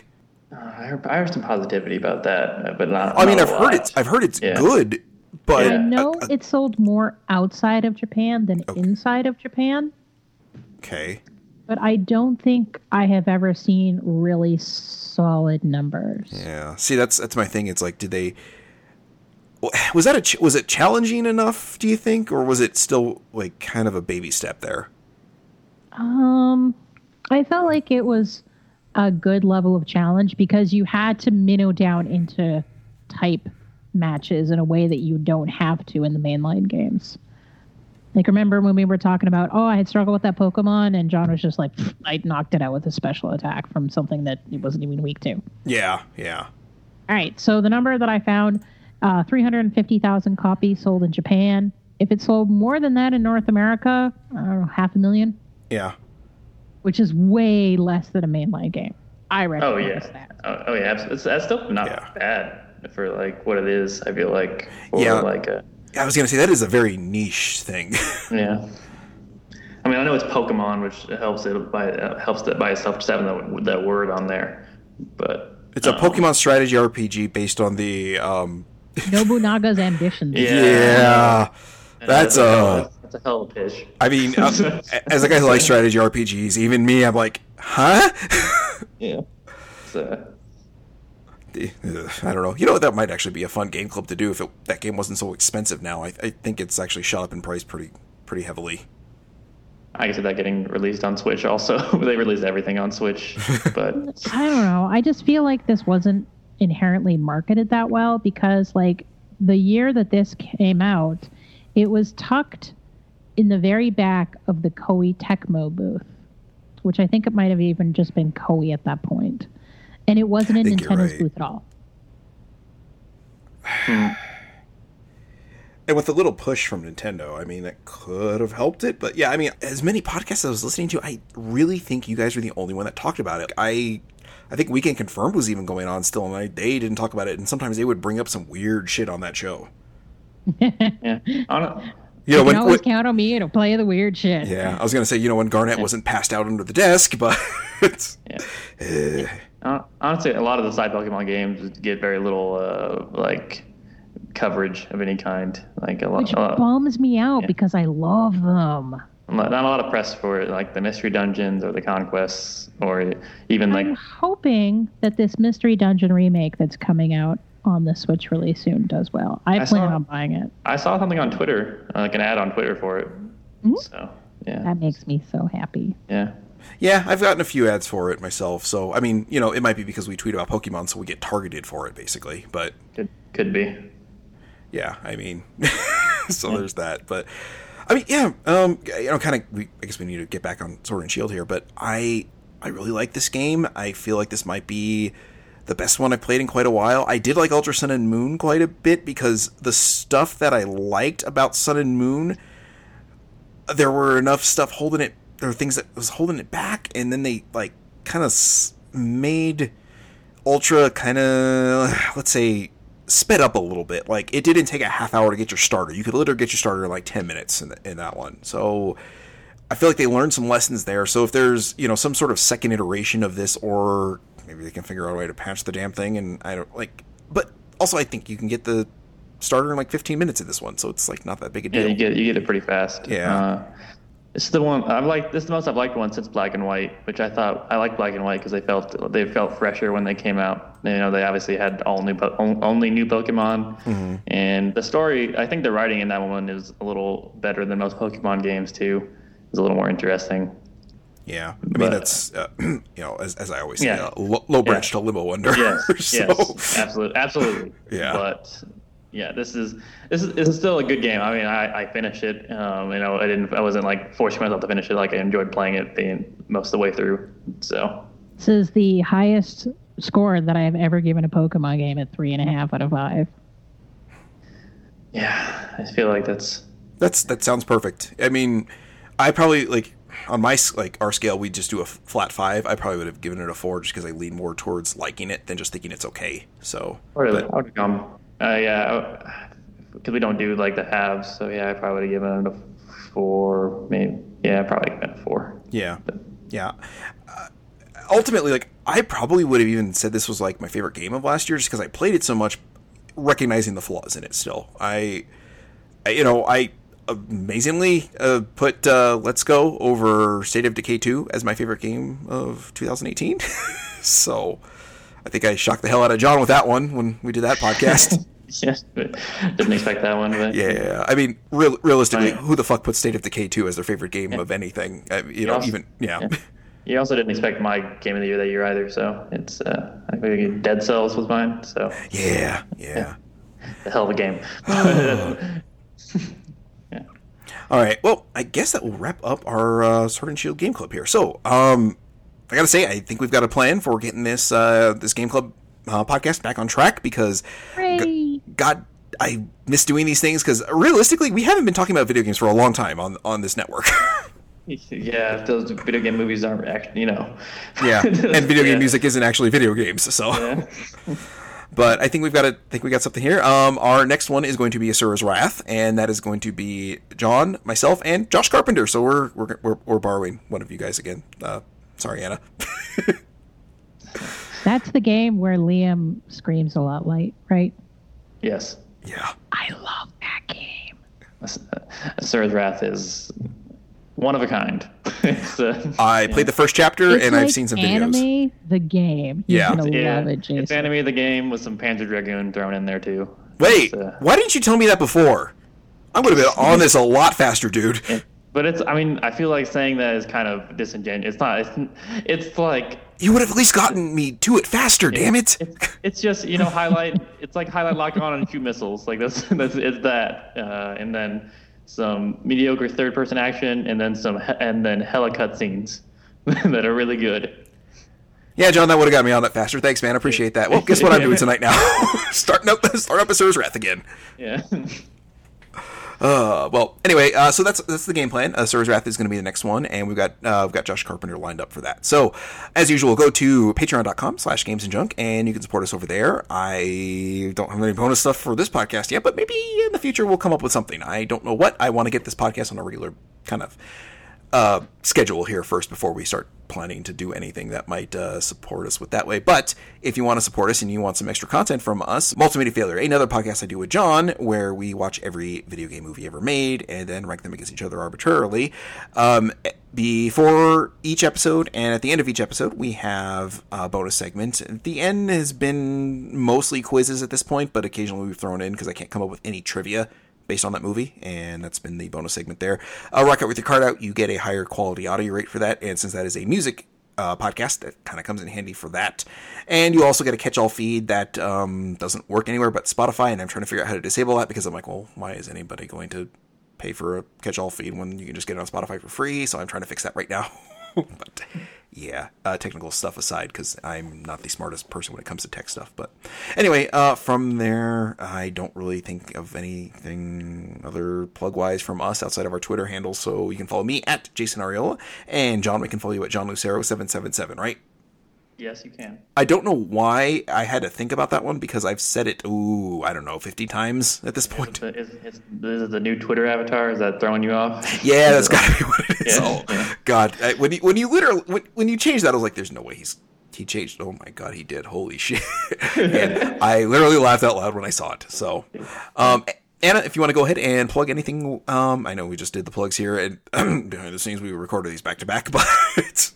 I heard, I heard some positivity about that, but not. I mean, I've a heard lot. it's I've heard it's Yeah. good, but I know uh, it sold more outside of Japan than inside of Japan, okay. but I don't think I have ever seen really solid numbers. Yeah. See, that's that's my thing. It's like, did they? Was that a ch- was it challenging enough? Do you think, or was it still like kind of a baby step there? Um, I felt like it was a good level of challenge because you had to minnow down into type matches in a way that you don't have to in the mainline games. Like, remember when we were talking about, oh, I had struggled with that Pokemon, and John was just like, I knocked it out with a special attack from something that it wasn't even weak to. Yeah. Yeah. All right, so the number that I found, uh, 350,000 copies sold in Japan. If it sold more than that in North America, I don't know, half a million, Yeah. which is way less than a mainline game. I reckon. Oh yeah. Oh, oh yeah. It's, that's still not Yeah. bad for like what it is. I feel like. Or Yeah. Like a, I was gonna say that is a very niche thing. yeah. I mean, I know it's Pokemon, which helps it by uh, helps it by itself just having that, that word on there, but it's a Pokemon strategy RPG based on the. um Nobunaga's ambitions. Yeah. Yeah. That's uh that's a hell of a pitch. I mean, uh, as a guy who likes strategy RPGs, even me, I'm like, huh? Yeah. So, Ugh, I don't know. You know what? That might actually be a fun game club to do if it, that game wasn't so expensive now. I, I think it's actually shot up in price pretty pretty heavily. I can see that getting released on Switch. Also, they released everything on Switch, but I don't know. I just feel like this wasn't inherently marketed that well because, like, the year that this came out, it was tucked in the very back of the Koei Tecmo booth, which I think it might have even just been Koei at that point. And it wasn't in think Nintendo's right. booth at all. And with a little push from Nintendo, I mean, that could have helped it. But yeah, I mean, as many podcasts I was listening to, I really think you guys were the only one that talked about it. I, I think Weekend Confirmed was even going on still, and I, they didn't talk about it. And sometimes they would bring up some weird shit on that show. yeah. I don't, You know, You when, can always when- count on me to play the weird shit. yeah, I was gonna say, you know, when Garnett wasn't passed out under the desk, but it's, yeah. Hon- Honestly, a lot of the side Pokemon games get very little uh, like coverage of any kind. Like a lot, Which a lot bums me out because I love them. not a lot of press for it, like the mystery dungeons or the conquests, or even like I'm hoping that this Mystery Dungeon remake that's coming out on the Switch really soon does well. I, I plan saw- on buying it. I saw something on Twitter, uh, like an ad on Twitter for it. Mhm. So yeah, That makes me so happy. yeah. Yeah, I've gotten a few ads for it myself. So I mean, you know, it might be because we tweet about Pokemon, so we get targeted for it, basically. But Could could be. yeah, I mean, so there's that. But I mean, yeah, um, you know, kind of. We, I guess we need to get back on Sword and Shield here, but I, I really like this game. I feel like this might be the best one I've played in quite a while. I did like Ultra Sun and Moon quite a bit because the stuff that I liked about Sun and Moon, there were enough stuff holding it. There were things that was holding it back, and then they like kind of made Ultra kind of, let's say, sped up a little bit. Like it didn't take a half hour to get your starter. You could literally get your starter in like ten minutes in, the, in that one. So I feel like they learned some lessons there. So if there's you know some sort of second iteration of this, or maybe they can figure out a way to patch the damn thing, and I don't like. But also, I think you can get the starter in like 15 minutes in this one, so it's like not that big a deal. Yeah, you get you get it pretty fast. Yeah. Uh, this is the one I've liked. This is the most I've liked one since Black and White, which I thought I like Black and White because they felt they felt fresher when they came out. You know, they obviously had all new, only new Pokemon, mm-hmm. and the story. I think the writing in that one is a little better than most Pokemon games too. It's a little more interesting. Yeah, I mean that's uh, you know as, as I always say, yeah. uh, low, low branch yeah. to Limbo Wonder. Yes, so. yes, absolutely, absolutely. Yeah, but yeah, this is this is, this is still a good game. I mean, I, I finished it. Um, you know, I didn't. I wasn't like forcing myself to finish it. Like I enjoyed playing it the most of the way through. So this is the highest score that I have ever given a Pokemon game at three and a half out of five. Yeah, I feel like that's that's that sounds perfect. I mean, I probably like on my like our scale we just do a flat five. I probably would have given it a four just because I lean more towards liking it than just thinking it's okay. So really, but, I would have gone uh, yeah, because we don't do like the halves. So yeah, I probably would have given it a four, maybe. Yeah, probably given it a four. Yeah, but, yeah. Uh, ultimately, like I probably would have even said this was like my favorite game of last year, just because I played it so much, recognizing the flaws in it. Still, I, I you know, I amazingly uh, put uh, Let's Go over State of Decay 2 as my favorite game of 2018. so I think I shocked the hell out of John with that one when we did that podcast. yes, didn't expect that one. But yeah, I mean, real, realistically, who the fuck puts State of Decay 2 as their favorite game yeah. of anything? Uh, you, you know, also, even yeah. yeah. You also didn't expect my game of the year that year either, so it's uh, I think Dead Cells was mine. So yeah, yeah, the hell of a game. yeah. All right. Well, I guess that will wrap up our uh, Sword and Shield game club here. So, um, I gotta say, I think we've got a plan for getting this uh, this game club uh, podcast back on track because g- God, I miss doing these things because realistically, we haven't been talking about video games for a long time on on this network. yeah, those video game movies aren't actually, you know. yeah, and video game yeah. music isn't actually video games, so. Yeah. but I think we've got a think we got something here. Um, our next one is going to be Asura's Wrath, and that is going to be John, myself, and Josh Carpenter. So we're we're we're, we're borrowing one of you guys again. Uh, Sorry, Anna. That's the game where Liam screams a lot, light, right? Yes. Yeah. I love that game. Asura's Wrath is one of a kind. uh, I played the first chapter it's and like I've seen some videos. anime, videos. the game. You're yeah. Gonna yeah. love it, Jason. It's anime the game with some Panzer Dragoon thrown in there too. Wait, uh, why didn't you tell me that before? I would have been on this a lot faster, dude. But it's, I mean, I feel like saying that is kind of disingenuous. It's not, it's, it's like. You would have at least gotten me to it faster, it, damn it. It's, it's, just, you know, highlight, it's like highlight lock on and shoot missiles. Like that's, that's, it's that. Uh, and then some mediocre third person action and then some, and then hella cutscenes that are really good. Yeah, John, that would have got me on that faster. Thanks, man. I appreciate that. Well, guess what I'm doing tonight now? Starting up, start up Asura's Wrath again. Yeah. Uh, well, anyway, uh, so that's that's the game plan. Uh, Asura's Wrath is going to be the next one, and we've got uh, we've got Josh Carpenter lined up for that. So, as usual, go to Patreon.com/slash Games and Junk, and you can support us over there. I don't have any bonus stuff for this podcast yet, but maybe in the future we'll come up with something. I don't know what. I want to get this podcast on a regular kind of uh, schedule here first before we start planning to do anything that might uh, support us with that way. But if you want to support us and you want some extra content from us, Multimedia Failure, another podcast I do with John, where we watch every video game movie ever made and then rank them against each other arbitrarily. Um, before each episode and at the end of each episode, we have a bonus segment. The end has been mostly quizzes at this point, but occasionally we've thrown in because I can't come up with any trivia based on that movie, and that's been the bonus segment there. Uh, Rock Out with your card out, you get a higher quality audio rate for that, and since that is a music uh, podcast, that kind of comes in handy for that. And you also get a catch-all feed that um, doesn't work anywhere but Spotify, and I'm trying to figure out how to disable that because I'm like, well, why is anybody going to pay for a catch-all feed when you can just get it on Spotify for free? So I'm trying to fix that right now. but yeah, uh, technical stuff aside, because I'm not the smartest person when it comes to tech stuff. But anyway, uh, from there, I don't really think of anything other plug wise from us outside of our Twitter handle. So you can follow me at Jason Ariola, and John, we can follow you at John Lucero seven seven seven, right? Yes, you can. I don't know why I had to think about that one because I've said it, ooh, I don't know, 50 times at this point. Is, is, is, this is the new Twitter avatar. Is that throwing you off? Yeah, that's got to be what it is. Yeah, oh, yeah. God. I, when, you, when you literally, when, when you change that, I was like, there's no way he's, he changed. Oh my God, he did. Holy shit. and I literally laughed out loud when I saw it. So, um, Anna, if you want to go ahead and plug anything, um, I know we just did the plugs here and behind the scenes we recorded these back to back, but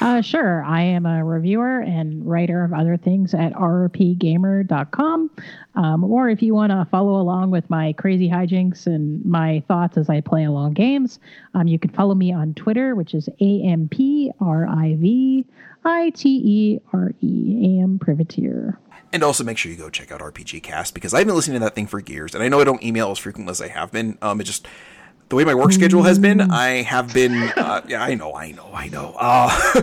Uh, sure. I am a reviewer and writer of other things at rpgamer.com. Um, or if you want to follow along with my crazy hijinks and my thoughts as I play along games, um, you can follow me on Twitter, which is A M P R I V I T E R E, AM Privitere. And also make sure you go check out RPG Cast because I've been listening to that thing for years, and I know I don't email as frequently as I have been. Um, it just the way my work schedule has been, I have been. Uh, yeah, I know, I know, I know. Uh,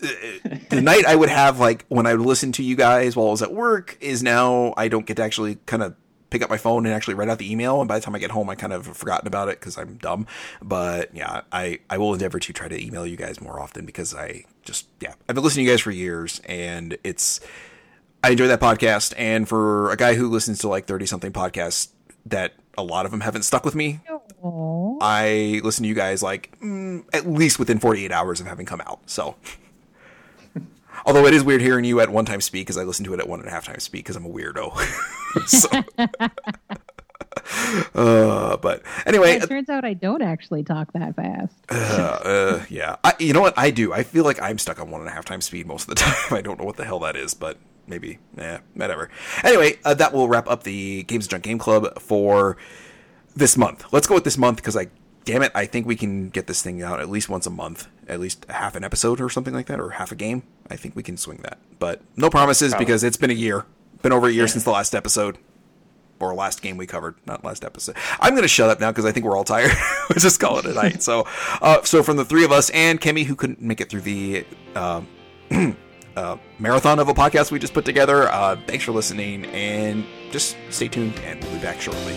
the night I would have like when I would listen to you guys while I was at work is now I don't get to actually kind of pick up my phone and actually write out the email and by the time I get home I kind of have forgotten about it because I'm dumb but yeah I I will endeavor to try to email you guys more often because I just yeah I've been listening to you guys for years and it's I enjoy that podcast and for a guy who listens to like 30 something podcasts that a lot of them haven't stuck with me Oh. I listen to you guys like mm, at least within 48 hours of having come out. So, although it is weird hearing you at one time speak, because I listen to it at one and a half times speak, because I'm a weirdo. so, uh, but anyway, It turns out I don't actually talk that fast. uh, uh, yeah, I, you know what I do? I feel like I'm stuck on one and a half times speed most of the time. I don't know what the hell that is, but maybe, yeah, whatever. Anyway, uh, that will wrap up the Games Junk Game Club for this month. Let's go with this month because I, damn it, I think we can get this thing out at least once a month, at least half an episode or something like that, or half a game. I think we can swing that, but no promises Probably. because it's been a year, been over a year since the last episode. Or last game we covered, not last episode. I'm going to shut up now because I think we're all tired. Let's just call it a night. So, uh, so from the three of us and Kemi, who couldn't make it through the um, uh, marathon of a podcast we just put together, uh, thanks for listening and just stay tuned, and we'll be back shortly.